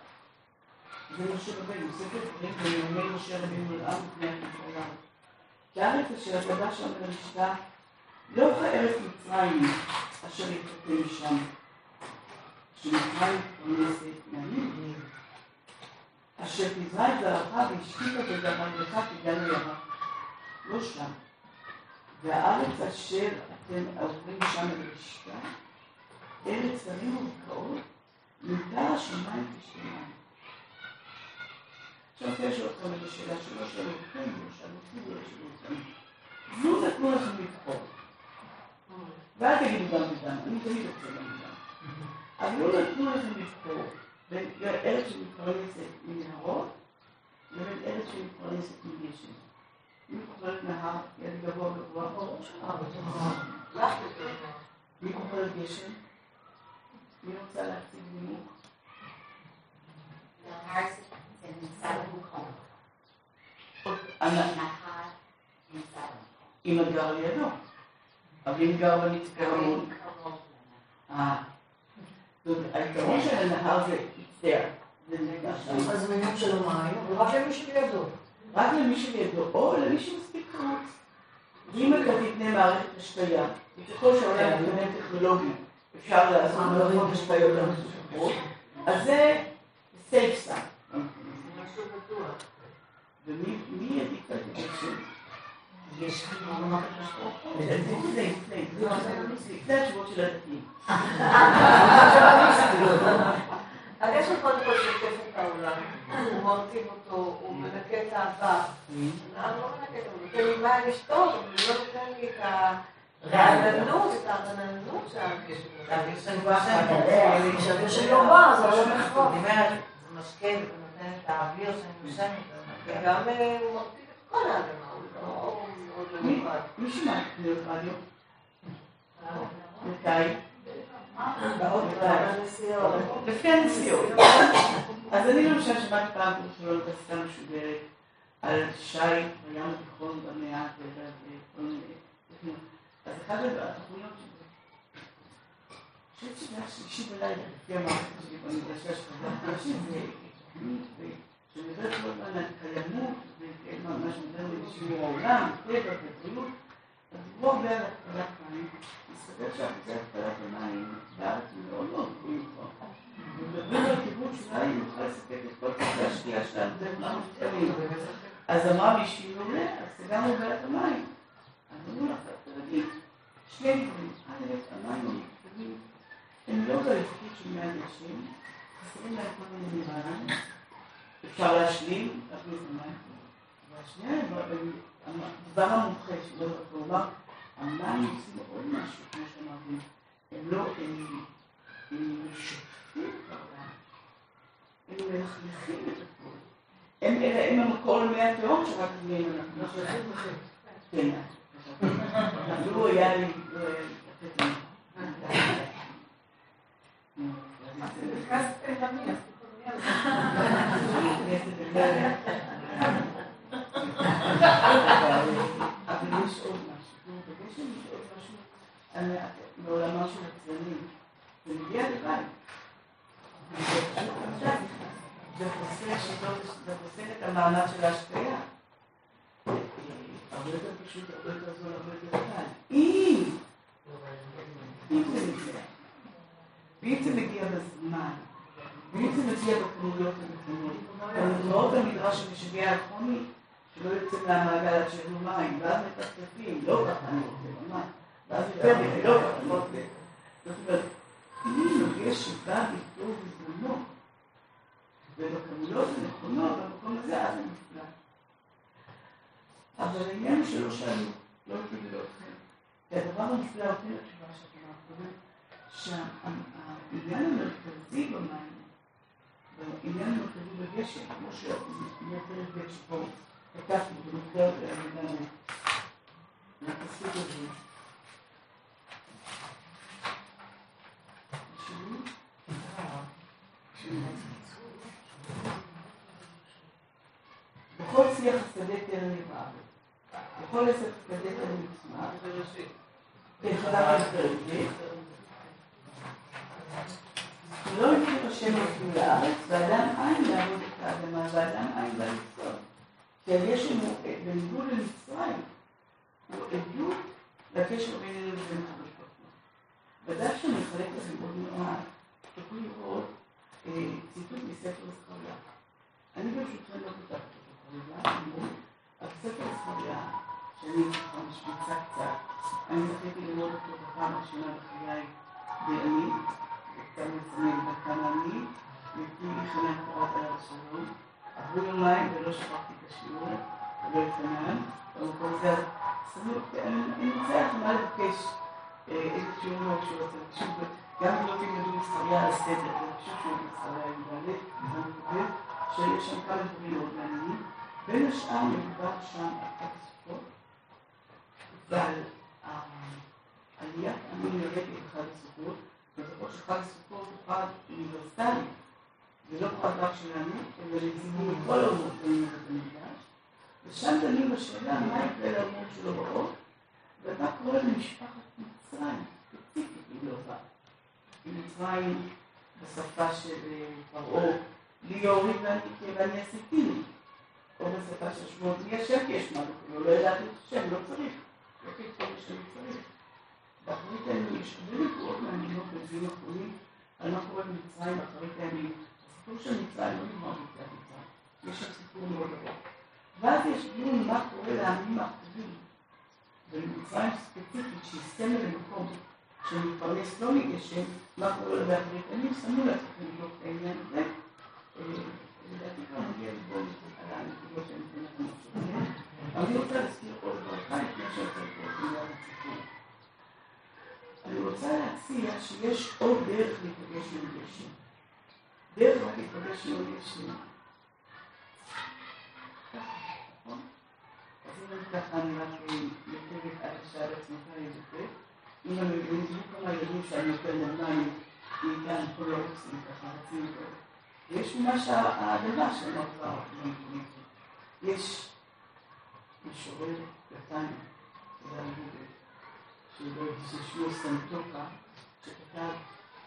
זה משה רבנו, ספר דברים בנאומי משה רבנו לעם לפני הממשלה. כי הארץ אשר בא שמה למשכן, לא כארץ מצרים אשר יתקדם שם, שמצרים פרנסת מהנים, אשר תזרע את זרעך והשתית בזרעך כגן הירק, לא שם. והארץ אשר אתם עוברים שם לרשתה, ארץ הרים ובקעות, מותר השמיים כשמיים. עכשיו רוצה לשאול אתכם את השאלה שלא שאלו אתכם, לא שאלו אותי ולא שאלו אתכם. נו נתנו לכם לבחור. ואל תגידו גם וגם, אני תמיד רוצה גם וגם. אבל לא נתנו לכם לבחור בין ארץ שמתפרנסת מנהרות לבין ארץ שמתפרנסת מגשם. מי כוחלת נהר, יד גבוה וגבוה? מי כוחלת גשם? מי רוצה להציג נימוק? נמצא במקום. אנא, נהר נמצא במקום. אמא גר לידו. אבל אם גר קרוב. אה. זאת היתרון של הנהר זה זה עניין של המים, רק למי שלידו. רק למי שלידו, או למי שמספיק חרוץ. ואם אתה תתנה מערכת השקיה, וככל שהעולם מתקדם טכנולוגית, אפשר לעשות מערכות השקיות המסוכרות, אז זה safe side. ומי מי ידיק את הגשם? יש זה זה לפני, זה התשובות של הדתיים. הגשם קודם כל שוטף את העולם, הוא מרטיב אותו, הוא מנקה את האבק. העם לא מנקה הוא נותן לי מים לשתות, הוא לא נותן לי את הרעננות, את הרעננות שהגשם נותן. כשהגשם שלא בא, זה לא נכון. אני אומרת, זה משקה נותן את האוויר שאני נושמת. וגם אה, הוא מרטיב את כל האדמה, הוא לא מאוד מי- מיוחד. מי שמע תוכניות רדיו? מתי? הנסיעות. לפי הנסיעות. אז אני למשל שמעתי פעם פרסומת הסתם משודרת על שיט בים התיכון במאה וכל מיני תוכניות. אז אחת התוכניות שזה, אני חושבת שזה היה שלישי בלילה, לפי המערכת שלי במדרשה שחזרתי זה תוכנית שמדברת כל הזמן על קיימות, ומה שמדבר על שימור העולם, טבע ובריאות. אז דיברו הרבה על התפלת מים. מסתבר שאחוזי התפלת המים בארץ הם מאוד מאוד גבוהים כבר. ומדברים על כיוון שאולי נוכל לספק את כל כספי השתייה שלנו דרך מים מותקנים. אז אמרה מישהי מעולה, אז סגרנו בעיית המים. אז אמרו לך, תרגי, שני דברים. א', המים הם לא באיכות של מי הגשם, אפשר להשלים, להכניס למים. והשנייה, דבר המומחה שלא כלומר, המים עושים עוד משהו, כמו שאמרתי, הם לא, הם שוטפים את העולם, הם מלכלכים את הכול. הם אלה, הם המקור למי התהום שרק מהם אנחנו כן, אפילו לא היה לי, לתת לי. אבל יש עוד משהו. בגשם יש עוד משהו בעולמם של הצללים. זה מגיע לבד. זה חוסר את המעמד של ההשקיה. הרבה יותר פשוט הרבה יותר זול, הרבה יותר קל. אם, אם זה מגיע, זה מגיע בזמן, זה מגיע בכמויות הנכונות, המאוד במדרש המשגע החומי, שלא יוצא מהמעגל עד שיהיו מים, ואז מטפטפים, לא ככה אני רוצה, ממש, ואז יותר מדי, לא ככה אני רוצה. זאת אומרת, אם יש שבא ביטוי בזמנו, ובכמויות הנכונות, במקום הזה, אז זה נפלא. אבל העניין הוא שלא שאלו, לא קיבלו אתכם. והדבר הנפלא, אותי לתשובה שאת אמרת שהעניין המרכזי במים, והעניין המרכזי בגשם, כמו שמייתרת גשם פה, כתבתי במחקר לפסוק הזה. בכל שיח השדה טרם יבער, בכל עסק השדה טרם יצמח, בחלק הפרק, לא הכיר השם את כול הארץ, ואדם אין לעבוד את האדמה, ואדם אין בה לצפות. כי הגשם הוא, בניגוד למצרים, הוא עדות לקשר בינינו לבין הקדוש ברוך הוא. בדף שאני אחלק לכם עוד מעט, תוכלו לראות ציטוט מספר זכריה. אני ברשותכם לא כתבתי אותו כרגע, אבל ספר זכריה, שאני ככה משמיצה קצת, אני זכיתי ללמוד אותו בפעם הראשונה בחיי בימים, וכאן מצמד בכמה אני, מפי חנן תורת עליו שלום, עברו יומיים ולא שכחתי את השיעור, ולא חנן, במקום הזה, אני רוצה לכם מה לבקש איזה שיעור מאוד שהוא רוצה, פשוט גם אם לא תלמדו זכריה על הסדר, זה פשוט שיעור זכריה עם ד', זה מקבל, שיש שם כמה דברים מאוד מעניינים, בין השאר מדובר שם על חג הסוכות, ועל עליית המין לרגל בחג הסוכות, וזוכר שחג הסוכות הוא חג אוניברסלי, זה לא חג רק שלנו, אלא לציבור כל האומות באים לבית המקדש, ושם דנים בשאלה מה יקרה לאומות שלו באות, ומה קורה למשפחת מצרים, ספציפית היא לא באה. מצרים בשפה של פרעה, לי יוריד ואני עשיתיני, או בשפה של שמות מי השם כי יש מה לא ידעתי את השם, לא צריך, לא כתוב שאני צריך. הרבה נקודות מעניינות בדברים אחרונים על מה קורה במצרים באחרית הימים. הסיפור של מצרים לא נגמר ביציאת מצרים, יש שם סיפור מאוד ארוך. ואז יש דיון מה קורה לעמים האחרים, ובמצרים ספציפית שהיא סמל למקום שמתפרנס לא מגשם, מה קורה לו באחרית הימים, שמו לעצמכם לבדוק את העניין הזה. לדעתי כבר נגיע לבוא על הנקודות שאני. אני רוצה להזכיר עוד דבר אחד לפני שאני רוצה לקרוא את הסיפור. אני רוצה להציע שיש עוד דרך להיפגש עם גשם. דרך להיפגש עם גשם. אז אם ככה אני רק יותרת עד השעה לעצמך יזוכה. אם אני מבינים כמה ילדים שאני יותר נורמלי, מאיתן כל הרוצים ככה, רצים אותו. ויש ממש האדמה שאמר כבר, יש משורר קטן, זה היה ששמו סנטוקה, שכתב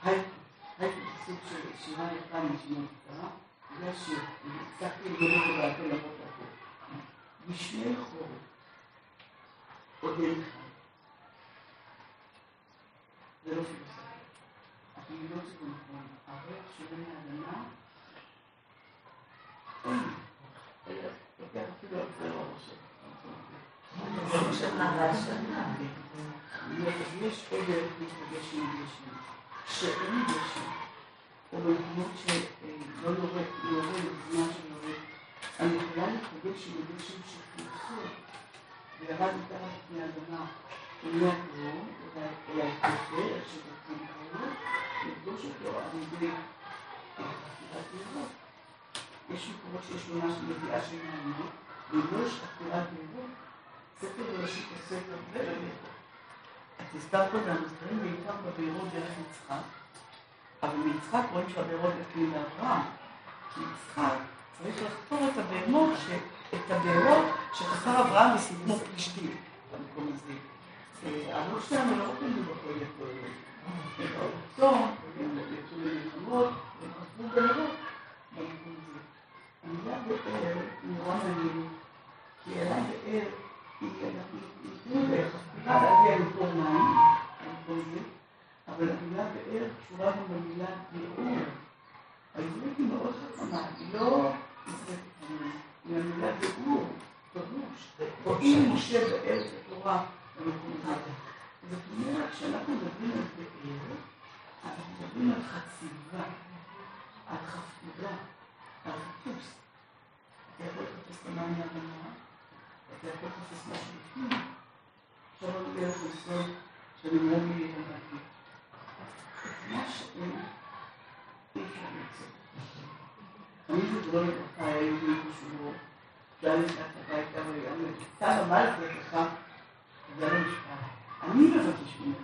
הייפו, הייפו זה סוג של שירה יפה משמעות קצרה, זה השיר, הצלחתי לגלות אותו בעל פה למרות הכל. בשמי חורף, עוד אין חי. זה לא פילוסופיה. הפעילות זה נכון, הריח אין לי. לוקח אפילו על זה ראש. יש עוד דרך להתפגש עם גשם, שאין גשם, או במקומות שלא יורד, יורד בזמן שיורד, אני יכולה להתפגש עם הגשם שחלחל וירד מתחת לפני האדמה, לא כלום, אלא התפגר, איך שתתחיל לקרוא, לפגוש אותו על ידי חפירת ירוק. יש מקומות שיש ממש נביאה של מעניינות, ולא חפירת ירוק, ספר בראשית עושה הרבה בבירות. את הזכרת פה והמזכירים בעיקר בבירות דרך יצחק, אבל מיצחק רואים שהבירות יקים לאברהם. כי יצחק צריך לחקור את הבהמות, את הבהמות שחקר אברהם מסיבות פלישתים במקום הזה. האבות שלנו לא רוצים לבחור לכל הם באו לצום, הם יצאו למלחמות, והם חפרו בהמות במקום הזה. המילה באר נורא מעניינת, כי אלה באר הספירה להגיע אבל המילה באר קשורה גם במילה נאום. העברית היא מאוד חכמה, היא לא... היא המילה באור, פירוש. רואים משה באר בתורה במקום הזה. זאת אומרת, כשאנחנו מדברים על באר, אנחנו מדברים על חציבה, על חפירה, על חיפוש. אתה יכול לחפש את המים לבנה, אני מבקש ממך,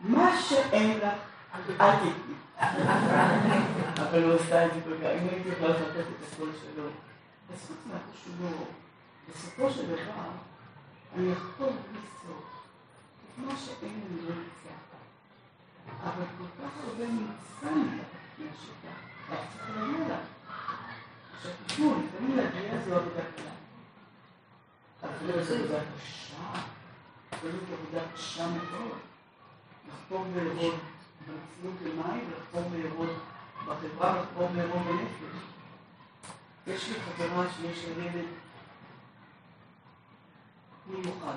מה שאין לך, אל תתני. אבל הוא עשה את זה כל כך, אם הייתי יכולה לחפש את הקול שלו. אז חוץ מהחשובות, בסופו של דבר, אני יכול סוף. את מה שאין אני לא אמצא. אבל כל כך הרבה נמצא מתחת לפני השטח, רק צריך להגיע לה. עכשיו תשמעו, לפעמים להגיע זו עבודה קלה. אבל זו עבודה קשה. זו עבודה קשה מאוד. לחפור ולראות במציאות למים, לחפור ולראות בחברה, לחפור ולראות בנפש. יש לי חברה שיש לה ילד מיוחד.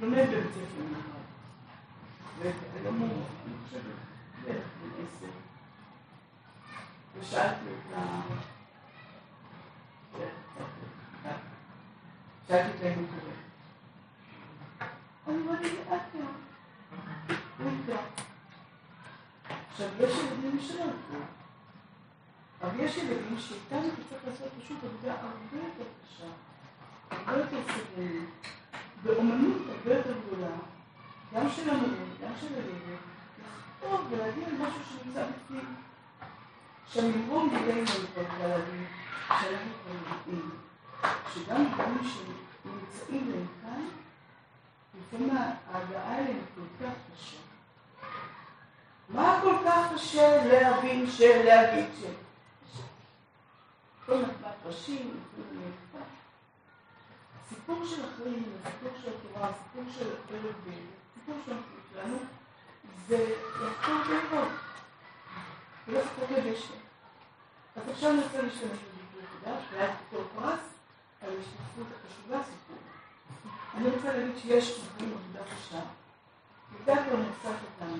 לומד בבית ספר מיוחד. והיום הוא, אני חושבת, בערך בן עשר. ושאלתי אותה, שאלתי אותה אם הוא קורא. אני אמרתי, לאט לאט. איתה. עכשיו, יש ילדים שלנו פה. אבל יש ילדים שאיתם אתה צריך לעשות פשוט עבודה הרבה יותר קשה, הרבה יותר סבלנית, באומנות הרבה יותר גדולה, גם של המורים, גם של הילד, לכתוב ולהגיד על משהו שנמצא בפנים. שהממרום גילינו אני כבר להגיד שאנחנו כבר יודעים שגם דברים שנמצאים להם כאן, לפעמים ההגעה אליהם כל כך קשה. מה כל כך קשה להבין של להגיד של? כל נפלת ראשים, כל מיני. הסיפור של החיים, הסיפור של התורה, הסיפור של ערב הסיפור של המציאות שלנו, זה לחקור בערב. זה לחקור בגשם. אז עכשיו אני רוצה להשתמש בביטוי חדש, ואז פתור פרס על ההשתתפות החשובה סיפור. אני רוצה להגיד שיש דברים עבודה קשה, עובדה כבר נחשף אותנו.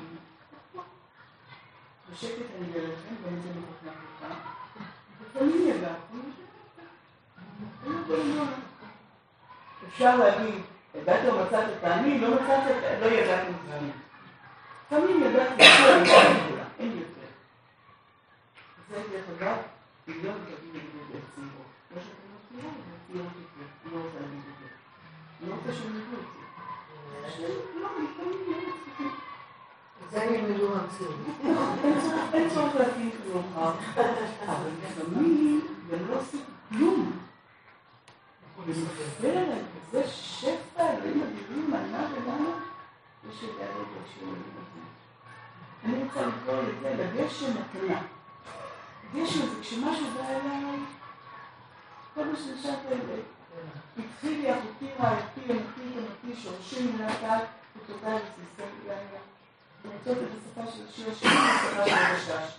בשקט אני אדבר לכם, ואני זה מבטלה אותה. לפעמים ידעתי, אפשר להגיד, ידעת או מצאת את העני, לא מצאת, לא ידעתי את זה. לפעמים ידעתי, אין יותר. זה דרך אגב, מיליון דברים נגדו בצעירות. לא שאתם לא מכירים, צעירות יותר. אני לא רוצה להגיד את זה. אני לא רוצה שהם ידעו את זה. לא, לפעמים לא מצליחים. זה ילמדו מהמציאות. אין צורך להקים כלום, אבל לפעמים גם לא עושים כלום. ונופל עליהם כזה שפע, אלוהים אדירים, מנה ולמה, יש את הרגע של אני רוצה לקרוא לזה לגשם מתנה. גשם זה כשמשהו בא אליי, כל מה שנשאר. התחיל לי אחותי רעייתי, אמתי, אמתי, שורשים הקהל, ותודה לסיסי לילה. למצוא את השפה של השיר השני, השפה של הגשש.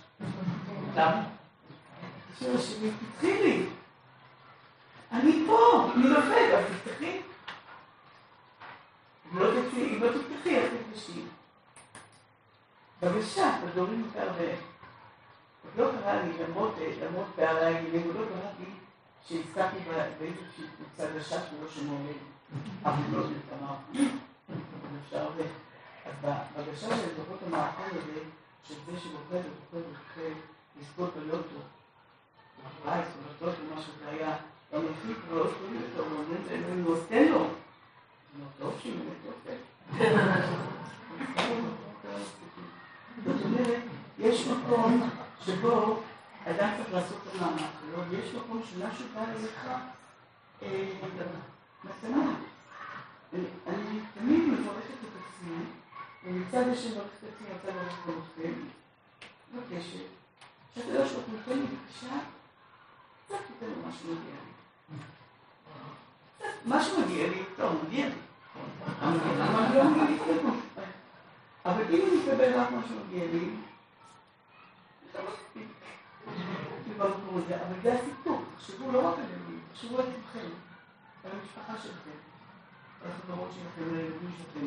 למה? השיר השני, תתחילי. אני פה, אני לובד, אבל תפתחי. אם לא תפתחי, אם לא תפתחי, אז תפתחי. בבקשה, תדורים יותר ו... עוד לא קרה לי, למרות פערי הגילים, לא קרה לי שהזכרתי באיזושהי קבוצה גשה שלא שמעו לי. אבל לא כמה. אפשר ו... אז בגשה של דוחות המאכל הזה, של זה שבוחר ובוחר ובוחר לזכות בלוטו, בפרייס או בלוטו, מה שזה היה, הוא. זאת אומרת, יש מקום שבו אדם צריך לעשות את המאמץ שלו, ויש מקום שמשהו בא אליך מתנה. אני תמיד מברכת את עצמי, ומצד השם מברכת את עצמי, רוצה לברך אתכם, מבקשת, שאתה יודע שאתה נותן לי בבקשה, קצת תיתן לו משהו מגיע לי. משהו מגיע לי, טוב, מגיע לי. אבל לא מגיע לי. אבל אם אני אקבל רק מה שמגיע לי, זה לא מספיק. אבל זה הסיפור, תחשבו לא רק עלינו, תחשבו על עצמכם, על המשפחה שלכם, על החברות שלכם, על הילדים שלכם.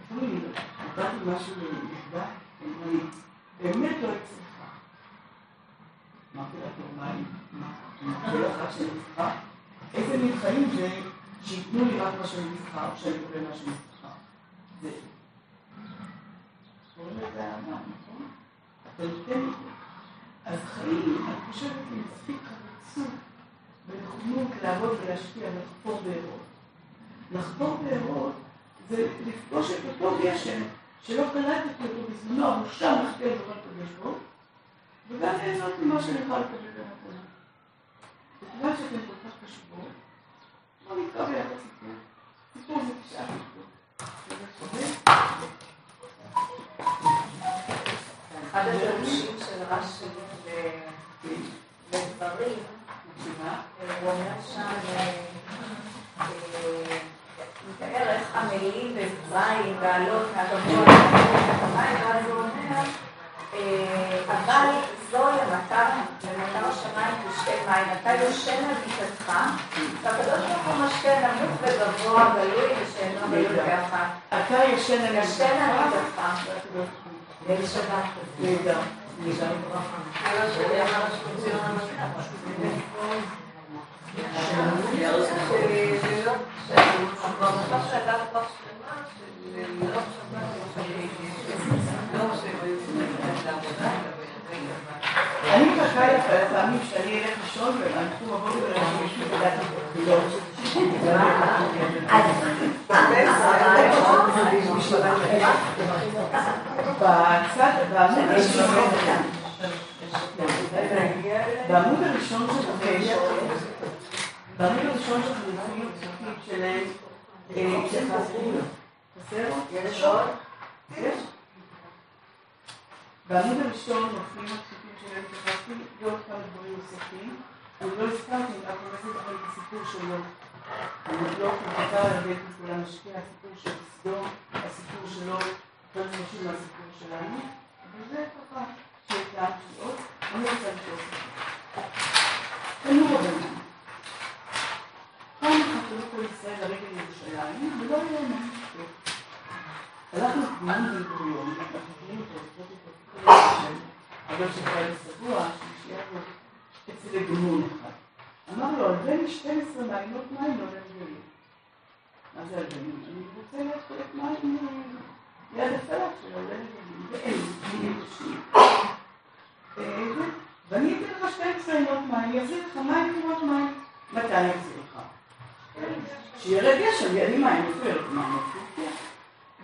לפעמים נתתי משהו לנכדה, באמת לא הצליחה. אמרתי לה, טוב, מה אני, מה, כל אחת שאני צריכה? איזה מין חיים זה שייתנו לי רק מה שאני או שאני אקבל מה צריכה? זה... קוראים לזה אהבה, נכון? אתה נותן לי. אז חיים, אני חושבת, עם מספיק חרצות ונכונות לעבוד ולהשפיע, לחפור בארות. לחפור בארות זה לפגוש את אותו גשם שלא קלטתי אותו בזמנו, אבל שם מחכה לדבר לקדוש בו, וגם ליהנות ממה שאני יכולה לקבל במתנה. בגלל שאתם כל כך חשובות, בואו נקרא ביחד סיפור. סיפור זה תשעה סיפור. וזה. אחד הדרושים של רש"י לדברים, הוא אומר שם, אה, מתאר איך עמלים במצרים, לעלות מהגבוה ואז הוא אומר, אה, אבל זוהי המטר, למטר השמיים תשתה מים, אתה יושן על מיטתך, והקדוש ברוך הוא משקה נמוך וגבוה, גלוי ושאינו גלוי כאחד. אתה ישן על מיטתך. ליל שבת. נהדר. ליל ברכה. מחכה לך לפעמים שאני אלך לישון ואנחנו בבוקר יושבים בדעת התפילות. בעמוד הראשון, שלכם, בעמוד הראשון שלכם לפי פסוקים שלהם, חסר? יש עוד? יש? בעמוד הראשון מופיעים הפסוקים שלהם, התייחסתי לעוד כמה דברים נוספים. אני לא הזכרתי, רק רציתי לכם את הסיפור שלו. אני לא חזקה על ידי כולם משקיע, הסיפור של סדום, הסיפור שלו, יותר חשוב מהסיפור שלנו. וזה ככה, שהתלהבתי עוד. אני רוצה לשאול אתכם. תנו רבנן. פעם אחת עלו כל ישראל לרגל ירושלים, ולא היה להם משהו. הלכנו כולנו בן גוריון, אנחנו מכירים אותו, לפחות את הסיפור אבל שהיה סגוע, שישיה בו אצל הגמון אחד. אמר לו, בין 12 מעיינות מים לא נגלים. מה זה בין? אני רוצה לחלק מים ליד נגלים. ואין, אני יבשים. ואני אתן לך 12 עיינות מים, אני אחזיר לך מים תמורת מים. מתי אני אחזיר לך? שירד גשם, לי מים, ירד מים?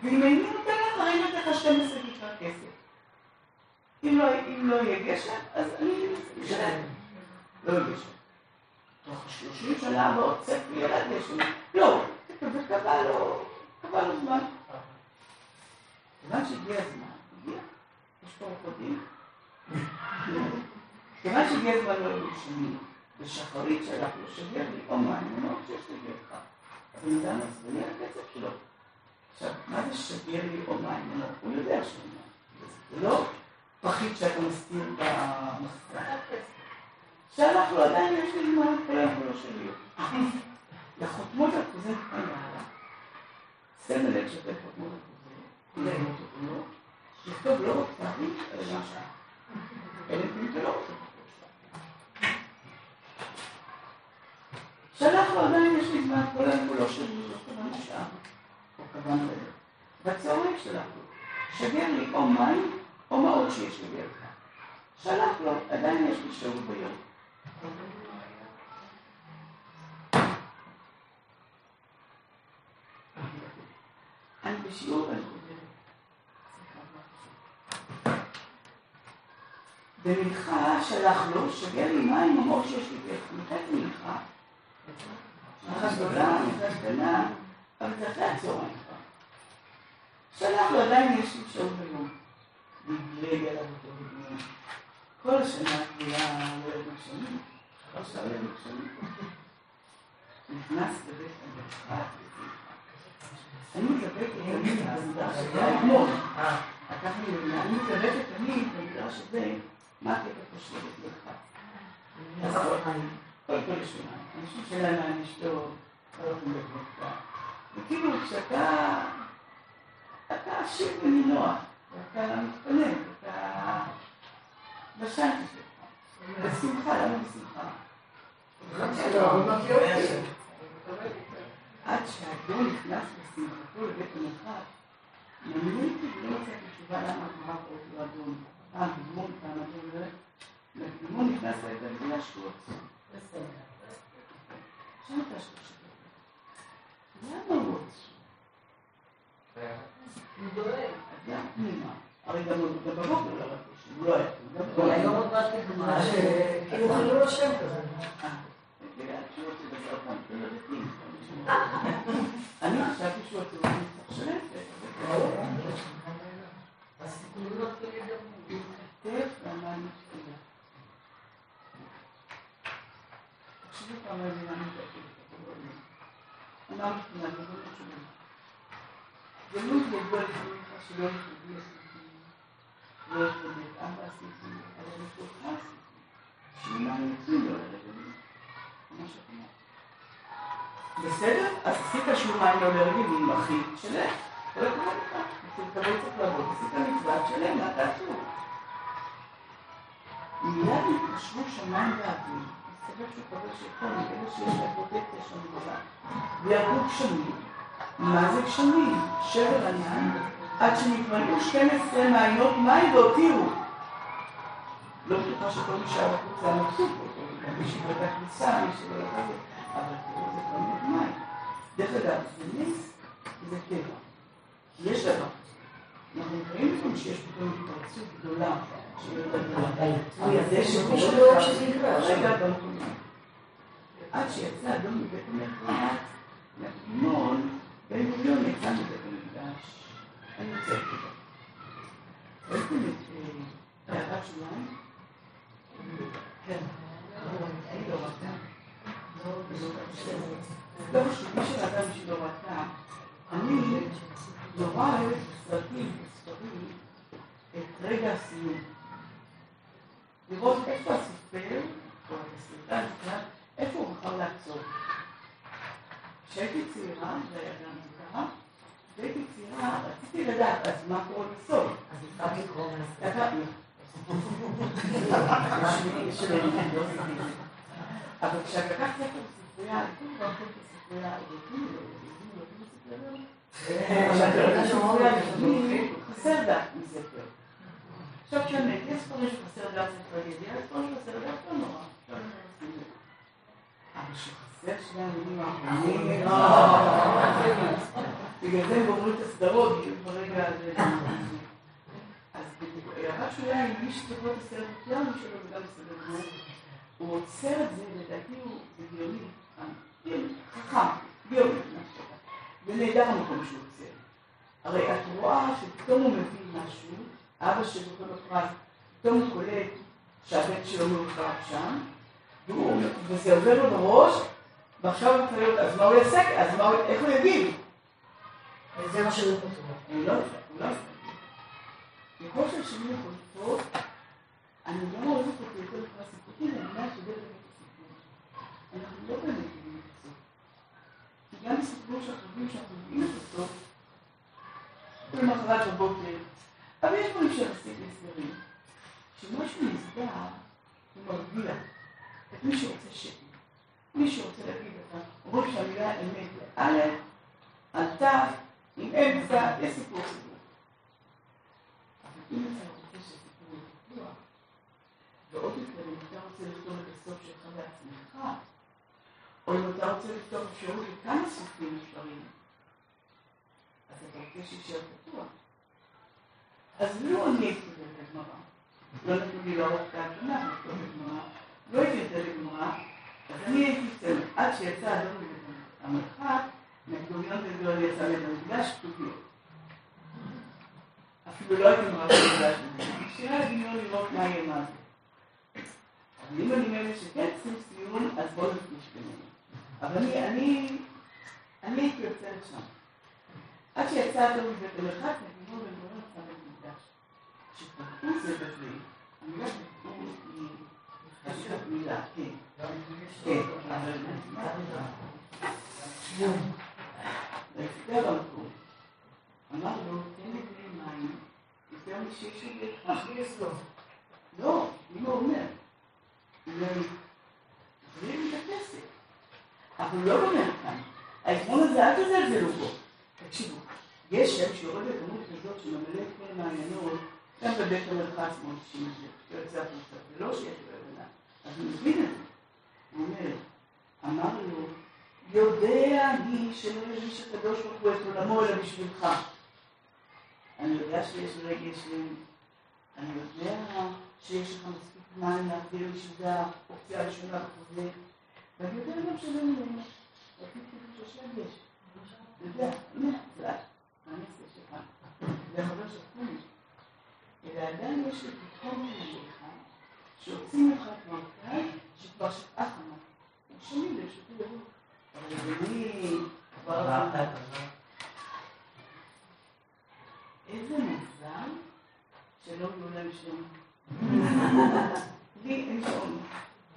ואם אני נותן לך, אני נותן לך 12 כיכר כסף. לא, אם לא יהיה גשם, אז אני אשלם. לא יהיה גשם. תוך 30 שנה ועוד צפי ירד גשם. לא, וקבע לו, קבע לו זמן. כיוון שהגיע הזמן, הגיע, יש פה עורכדים. כיוון שהגיע הזמן לא היו שנים, ושחרית שלח לו שגר לי, או מה, אני אומר שיש לי גרך. הבן אדם עצבני על הכסף שלו. עכשיו, מה זה שגר לי או מים? הוא יודע שהוא זה לא פחית שאתה מסתיר במחסן. שלח לו, עדיין יש לי כל היום כולו שלי. לחותמות חוזה קטנה, שימו לב שאתם חותמות לחתום אותו לכתוב לא רק תאריך, אלא שעה. אלא אם אתה לא רוצה שלח לו, עדיין יש לי זמן, כל היום כולו שלי, לא קבענו שעה. או קבענו ערב. בצהריים שלח לו, שגר לי או מים, או מה עוד שיש לי בידך. שלח לו, עדיין יש לי שירות ביום. אני בשיעור חוזרת. במנחה שלח לו, שגר לי מים, או שיש לי בידך. זה מנחה? מנחה גדולה, מנחה קטנה, אבל זה אחרי הצהריים כבר. שלח לו, עדיין יש לי שירות ביום. כל השנה כולה יד נחשונים, עכשיו יד נחשונים. נכנס לבית ושמחה. אני מתלבטת תמיד במדרש הזה, אתמול, לקח לי למילה, אני מתלבטת תמיד במדרש הזה, מה הקטע פה של בית. קודם כל לשמיים. אנשים שאלה מה אשתו, הולכים בקבוצה. וכאילו כשאתה, אתה עשיר ונינוח, ואתה מתפנק, אתה בשנתי שלך, בשמחה, למה בשמחה? עד שהאדון נכנס בשמחתו לבית המרחב, נמליתי ולא מצאתי תשובה למה הגמרא קוראת לו אדון. פעם גמון, פעם אדון, וגמון נכנס לבית המדינה שהוא עצום. עכשיו אתה שואל למה הוא עצום? הוא דואג. אז למה פנימה? הרי גם הוא- גם בבוקר לא רצה שהוא לא היה עצום. גם אבל בבוקר. היום עוד מעט דוגמה שכאילו חילול השם כזה. אני חשבתי שהוא עצוב, אני צריך לשלם ידוע לפעמים לך שלא יכולים לסעיפים, לא יכולים ארבע סעיפים, אבל אחד סעיפים. שמונה יוצאים לו לרגלים. מה אומרת. בסדר? אז עשית שמונה לא לרגלים, אחי, שלם. כל הכבוד לך. לקבל צריך לעבוד, עשית מצווה, תשלם, מה תעשו? מיד התקשרו שמיים ואוויר. מסתבר שהוא חבר של כל אלה שיש להם פרוטקציה שם גדולה. וירדו גשמים. מה זה גשמים? שבר ענן, עד שנתמלאו 12 מעיינות מים והותירו. לא בטוחה שכל מי שהיה בחוץ היה מבסוט מי שבדק הכניסה, מי שלא יודע זה, אבל תראו, זה כבר מאוד מים. דרך אגב, זה נס, זה טבע. יש דבר. אנחנו רואים לפעמים שיש פתאום התפרצות גדולה. לא גם. עד שיצא אדום מבית המרחב, לקדימון, בן גוריון יצא מבית המקדש. אני יוצאת כזה. ראיתם את אה, הערת שוליים? כן. אני לא ראתה. לא חשוב, מי שראתה מי שלא ראתה, אני נורא אוהבת בסרטים, בספרים, את רגע הסיום. לראות איפה הסופר, או הסרטן איפה הוא בחר לעצור. כשהייתי צעירה, זה היה גם מוזר, כשהייתי צעירה, רציתי לדעת, אז מה קורה בסוף? אז התחלתי לקרוא מהסרט. לקחתי. אבל כשאני לקחתי אותו בספרייה, כל הזמן הולכת בספרייה, חסר דעת מספר. עכשיו כשאני יש ספרים שחסר דעת טרגדיה, יש ספרים שחסר דעת לא נורא. בגלל זה הם גומרים את הסדרות, כאילו ברגע הזה. אז מי שצריך לראות את הסרט הקלאמי שלו וגם בסדר גמור, הוא עוצר את זה, לדעתי הוא גאוני, חכם, גאוני, שאתה. ונהדר המקום שהוא עוצר. הרי את רואה שפתאום הוא מבין משהו, אבא שזוכה בפרס, פתאום הוא קולט שהבן שלו מאוחר שם, וזה עובר לו בראש, ועכשיו הוא צריך להיות, אז מה הוא יעשה? אז מה הוא, איך הוא יגיד? וזה מה שהוא כתוב. אני לא יודעת, אולי. ככל שהשנים חולפות, אני לא אוהבת אותו יותר לפרס סיפורים, אני יודעת שזה באמת הסיפור. אנחנו לא באמת יודעים את הסוף. כי גם בסיפור שאנחנו יודעים שאנחנו יודעים את הסוף, למחרת בבוקר, אבל יש דברים שעשיתי הסברים, שמשהו נסגר, הוא מרגיע את מי שרוצה שקט. מי שרוצה להגיד לך, אומרים שהמילה אמת לאלף, על תף, עם אמצע, יש סיפור סיפור. אבל אם אתה רוצה שהסיפור יהיה פתוח, ועוד יותר, אם אתה רוצה לכתוב את הסוף שלך בעצמך, או אם אתה רוצה לכתוב אפשרות לכמה סופים אפשריים, אז אתה רוצה שיישאר פתוח. אז לא אני את הגמרא, לא נתנו לי לערוך את ההגנה, לכתוב את הגמרא, לא הייתי נותן לגמרא, אז אני הייתי צמד, עד שיצא מבית המרחק, נקדומיון וגדול יצא מבית המקדש פתוחיות. אפילו לא הייתי מראה במקדש, שירה לדמיון לראות מה יהיה מה זה. אבל אם אני מאלה שכן צריכים סיום, אז בואו נפגש בינינו. אבל אני, אני, אני הייתי יוצרת שם. עד שיצא אדום מבית המרחק, נקדומיון וגדול יצא מבית המקדש. כשפתחו זה בזה, פתחו היא חשובה מילה, כן. כן, אבל ויפגע במקום. אמר לו, תן לי כלי מים, יותר משיש לי ביתך. מכניס לו. לא, אמא אומר. אומר תביא לי את הכסף. אבל הוא לא אומר כאן. העקרון הזה, אל תזלזלו בו. תקשיבו, יש שם שיורד בכמות כזאת שממלא את כל המעיינות, גם בבית המרחץ מאוד שימוש, יוצא החוצה, זה לא שיש לו. אז הוא מבין את זה. הוא אומר, אמר לו, יודע אני שלא ירגיש הקדוש ברוך הוא את עולמו אלא בשבילך. אני יודע שיש רגש, אני יודע שיש לך מספיק מים להעביר לי שזה האופציה הראשונה ואני יודע גם שלא ממנו. רציתי שיש רגש. אתה יודע, הנה, זה את, אני אעשה שלך? זה חבר של כולי. אלא עדיין יש לי פתאום ממך, שהוציא ממך כמו קהל, שכבר שפעה חמה. הם שומעים ברשותי לראות. אבל אדוני, כבר... איזה מזל שלא יהיו להם שם. לי אין שעון.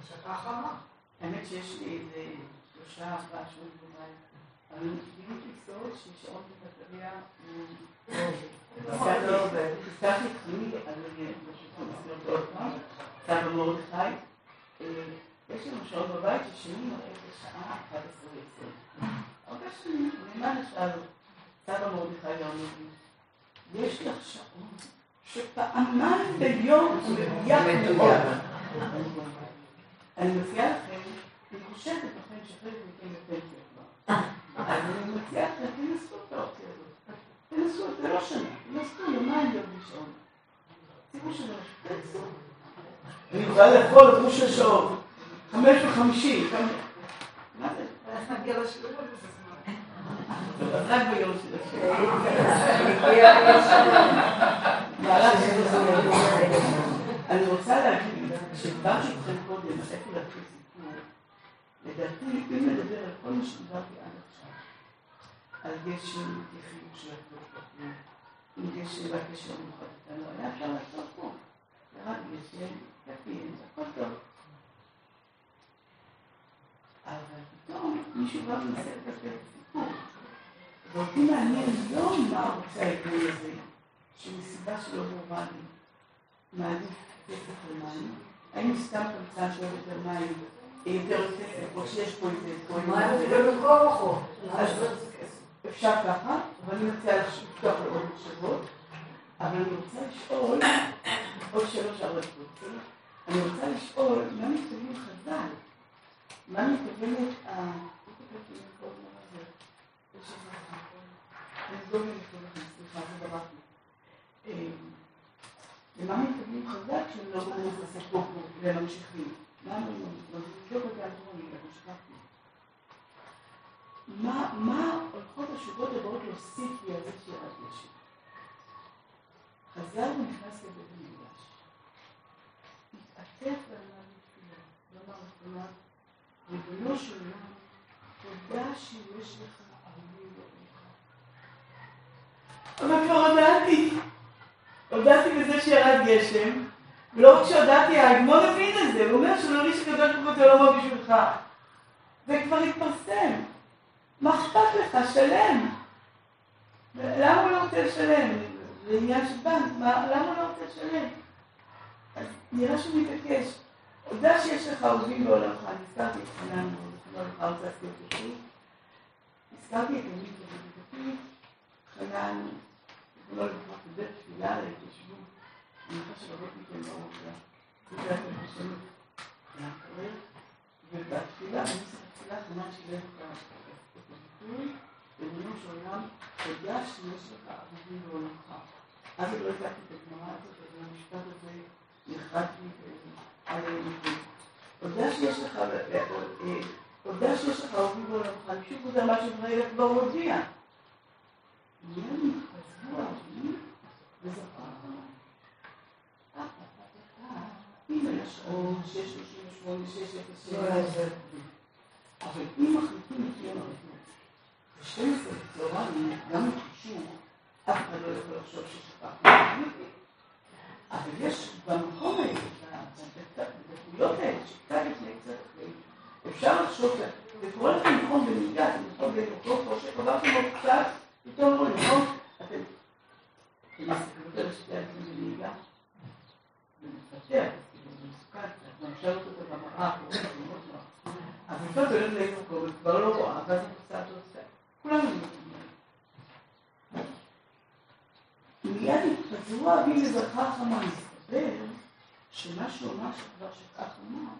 שפעה חמה. האמת שיש לי איזה שלושה, ארבעה שעון בבית. אבל גיליתי סוד ששעון בבטריה נכון, לא עובד. הזכרתי את חמי, אז אני פשוט מסביר אותו עוד פעם. סבא מרדכי. אה, יש לנו שעון בבית ששני מראה את השעה 11:20. הרבה שנים, לשעה הזאת. סבא מרדכי אומר לי, יש לך שעון שפעמיים ביום הוא מדויק מאוד. אני מציעה לכם, אני חושבת לכם שחלק מכם בפנסיה כבר. אז אני מציעה לכם, תנסו את האופציה הזאת. תנסו, זה לא שנה, תנסו יומיים ביום ראשון. תראו שזה תנסו. אני יכולה לאכול את ראש השעות, חמש וחמישי. מה זה? רק ביום של של זה, אני רוצה להגיד שדיברתי איתכם קודם, איפה להתחיל סיפור, לדעתי, אם נדבר על כל מה שדיברתי עד עכשיו, על גשם כחיוך של הוא, עם גשם והקשר המיוחד איתנו, היה אפשר לעשות פה. ירד גשם, יפים, הכל טוב. אבל פתאום מישהו בא ומנסה לטפל בסיפור. ואותי מעניין לא מה רוצה הארגון הזה, שמסיבה שלא ברורה לי, מעדיף כסף למים, האם סתם קמצן שאוהב יותר מים, יותר כסף, או שיש פה איזה החוק? אז אפשר ככה, ואני מציעה לך לפתוח לעוד מחשבות, אבל אני רוצה לשאול, עוד שלוש ארבע דקות? אני רוצה לשאול, מה מתכוונים חז"ל? מה מתכוונת ה... לא למה מתכוונים חז"ל כשהם לא גומרים את הסיפור והם ממשיכים? מה הם אני שכחתי. מה, הולכות השורות הבאות להוסיף לי על זה שירד גשם? חזר ונכנס לבית המקדש. ואמר לתפילה, ואמר לפניו, ריבונו של עולם, תודה שיש לך ערבי ואיך. אבל כבר הודעתי, הודעתי בזה שירד גשם, ולא רק שהודעתי, ההגמון הבין את זה, הוא אומר שלא לי שקדוש ברוך הוא לא בשבילך. זה כבר התפרסם. מה אכפת לך? שלם. למה הוא לא רוצה לשלם? זה עניין של בנק, מה- למה הוא לא רוצה לשלם? אז נראה שהוא מתעקש. הודה שיש לך אהובים בעולמך, אני הזכרתי את חנן, לא רוצה להזכיר אותו שוב. הזכרתי את עמית ובדתי, חנן, זיכרונו לברכה, קיבל תפילה להתיישבות. אני חושב שרבות מכם ברור לה. זה היה בשם הקרב, ובתפילה, בנוסח התפילה, חנן שילם את הביטוי, במילים של עולם, תודה שיש לך אהובים בעולמך. אז לא הכרתי את הגמרא הזאת, אז המשפט הזה נחרט לי על העמקים. תודה שיש לך, תודה שיש לך אהובים בעולמך, אני פשוט חוזר מה שבני כבר הודיע. מיד חזרו אהובים וזכר. אם היה שעון 638, 607, אבל אם מחליטים לפי המערכות, ב-12 בצהריים, גם בקישור, אף אחד לא יכול לחשוב ששכחנו. אבל יש במקום הזה, בדקויות האלה, שקצת אפשר לחשוב, זה קורה לכם נכון בנהיגה, אתם נכון באותו חושך, עברתם עוד קצת, פתאום אומרים, נכון, אתם, אתם מסתכלות על השתי אתם בנהיגה, זה מפתח, כאילו, זה מסוכן, את ממשה אותו במראה, זה. אבל אתה הולך את כבר לא רואה, ואז את עושה אותו עושה. כולנו יודעים. מיד התפזרו האבים לברכה חמה, מסתבר שמה שהוא אמר שכבר שכח אמר,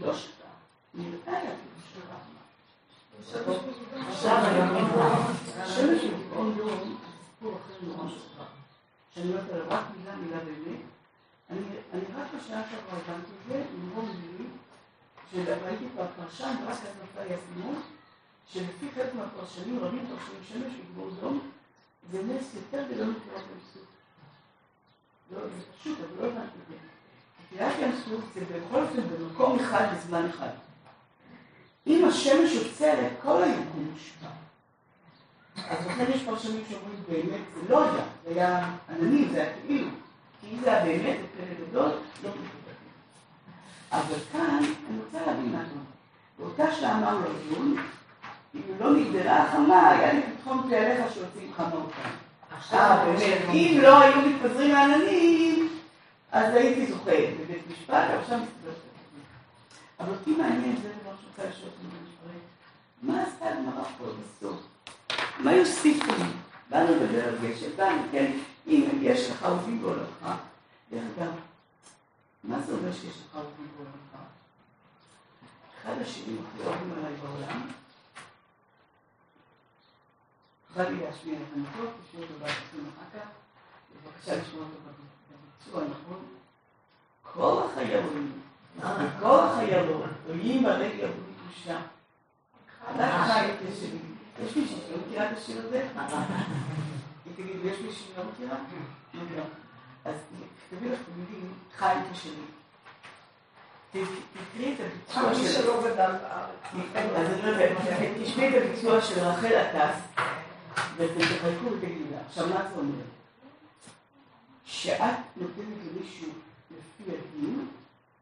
לא שכח, נראה היה כאילו שכח אמר. עכשיו היום נברא. השמש גאון יום, סיפור אחר נורא שכח, שאני אומרת עליו רק מילה מילה באמת. אני רק בשעה שעברה הבנתי את זה, ממרום מילים, שראיתי כבר פרשן, ורק אז נפל לי שלפי חלק מהפרשנים, רבים פרשנים שמש וגאון יום, זה נס יותר גדול מקריאת ים סוף. לא, זה פשוט, אבל לא הבנתי את זה. קריאת ים סוף זה בכל אופן במקום אחד בזמן אחד. אם השמש עוצרת, כל היקום מושפע. אז לכן יש פרשנים שאומרים באמת זה לא היה, זה היה עננים, זה היה כאילו. כי אם זה היה באמת, זה פלא גדול, לא מתקבל. אבל כאן, אני רוצה להבין משהו. באותה שעה אמר לו הדיון, אם לא נגדרה החמה, היה לי פתחון פה עליך שיוצאים חמה אותם. אה, באמת, אם לא היו מתפזרים העננים, אז הייתי זוכה בבית משפט, עכשיו מסתבר. אבל אותי מעניין, זה דבר שרוצה לשאול אותי. מה עשתה הגמרא פה בסוף? מה יוסיפו לי? באנו לדבר על גשם, באנו, כן, אם יש לך אהובים בעולמך, דרך אגב, מה זה אומר שיש לך אהובים בעולמך? אחד השירים הכי אוהבים עליי בעולם, בא לי להשמיע את המקור, תשמעו אותו בעצמכם אחר כך, בבקשה לשמוע אותו בביצוע הנכון. כל החיילים, כל החיילות, עולים ברגל עבורי קדושה. רק חי את זה שלי. יש מישהי שלא מכירה את השיר הזה? [LAUGHS] היא תגיד, יש מישהי שלא מכירה? לא מכירה. אז תביא לך תלמידים, חי את השלי. תקראי את הביצוע של... אז אני לא יודעת, תשמעי את הביצוע של רחל עטס, ותחלקו ותגידו לה. עכשיו, מה זה אומר? שאת נותנת למישהו לפי הדין,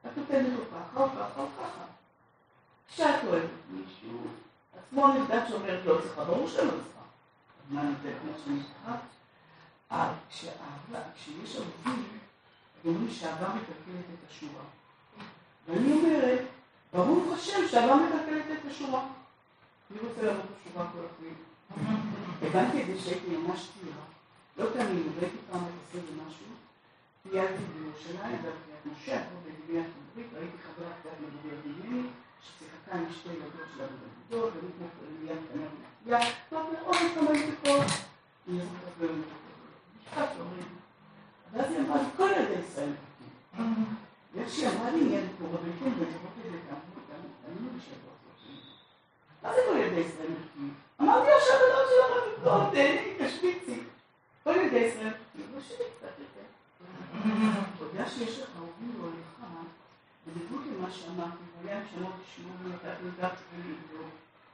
את נותנת לו ככה או ככה או ככה. כשאת אוהבת מישהו, עצמו הנבדק שאומרת לא צריכה, ברור שלא צריכה. מה נותנת מה? אה, כשאהבה, כשיש אהובים, אומרים שאהבה מקלקלת את השורה. ואני אומרת, ברוך השם שאהבה מקלקלת את השורה. אני רוצה לעבוד בשורה כל החיים. הבנתי את זה שהייתי ממש צעירה. לא תאמינו, והייתי פעם עשרים ומשהו, טיילתי בירושלים, בקריית משה, פה בגביית עברית, ראיתי חברה קצת מבוגרת ממני, ששיחקה עם שתי ילדות שלה בגדול, ואני כמו פרמייה קטנה ומחיה, טוב מאוד, כמה הייתי פה. אני זוכרת באמת משפט שאומרים, ואז היא אמרה כל ילדי ישראל מחכים. ואיך שהיא אמרה לי, אני פה בביתים, ולראות את זה גם, אני לא בשבוע. מה זה כל ילדי ישראל מחכים? אמרתי לה שהבנות שלך המקצועות, תהני, תשמיצי. כל ילדי ישראל לא שלי קצת יותר. יודע שיש לך אהובים בעולמך, בניגוד למה שאמרתי, והיה משנות תשמעו מלכת מלכת שלי לבדוק.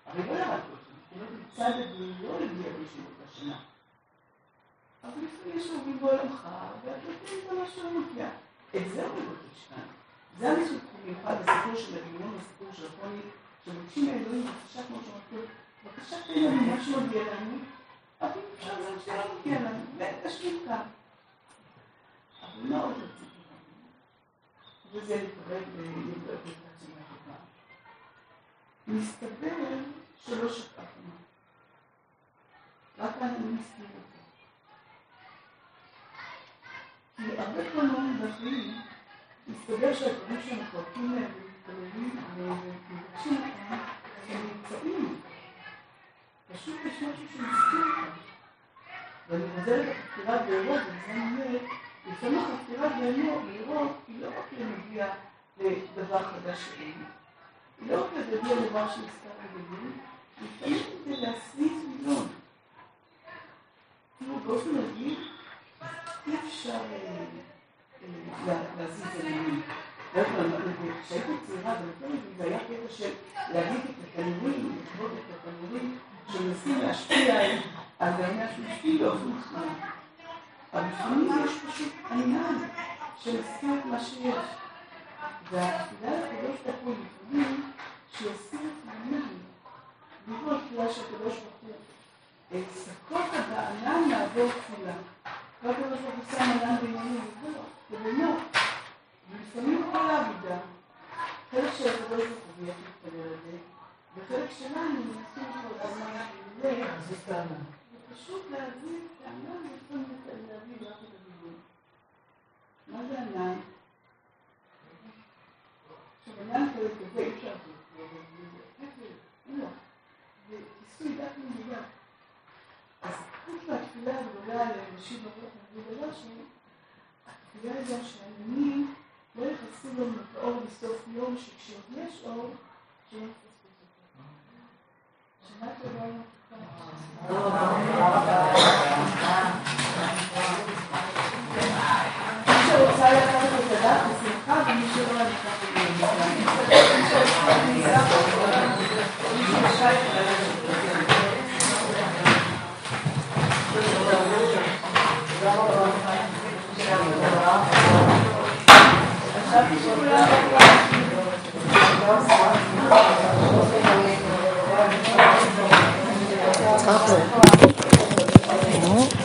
הרי לא ירד אותי, כי לא מצד הדין לא הגיע בישיבות השנה. אבל לפעמים יש אהובים בעולמך, ואת נותנת לו מה שהוא מגיע. את זה הוא מבקש כאן. זה המסוג במיוחד בסיפור של הגימון, בסיפור של הפוני, שמבקשים מאלוהים בבקשה כמו שאמרתי, בבקשה תן לנו מה שמגיע לנו, אם אפשר גם שלא לנו, ותשלים כאן. אבל מאוד רציתי להבין, וזה לקראת שנה טובה. מסתבר שלא שכחנו. רק אני מסתיר אותו. כי הרבה פעמים בחיים מסתבר שהדברים שאנחנו הולכים להם ומתפללים ומבקשים אותם, הם נמצאים. פשוט יש משהו שמסתיר אותם. ואני חוזרת לחקירת בארות, וזה אומר, לפעמים החקירה בארות היא לא רק למגיע לדבר חדש שאין, היא לא רק להגיע לדבר שהזכר בגדול, לפעמים זה להסניף מיליון. תראו, באופן רגיל, אי אפשר להזיז עניינים. כשהייתי צעירה, זה היה קטע של להגיד את התנורים, לכבוד את התנורים, שמנסים להשפיע על גרמי השמשתי באופן חם. אבל לפעמים יש פשוט עניין שמסכים את מה שיש. והתפילה לקדוש ברוך הוא לפעמים שיסיר את. דיברו על תפילה של הקדוש ברוך הוא. ספקות בענן לעבור תפילה. והקדוש ברוך הוא שם ענן בעניינים לבוא, ובינו. ולפעמים כל העבודה, חלק של הקדוש ברוך הוא יהיה להתפלל על זה, וחלק שלנו כל הזמן שזה, אז יש טענה. ופשוט להביא הענן, לפעמים להביא רק את הדיבור. מה זה ענן? עכשיו ענן כזה כזה אי אפשר לעשות, זה כיסוי דק ממודע. אז חוץ מהתפילה הגדולה לאנשים ברוך הוא ודרשנו, התפילה הזו שהעננים לא יכנסו לנו את האור בסוף יום, שכשיוד יש אור, אותו. שנה Tá bom.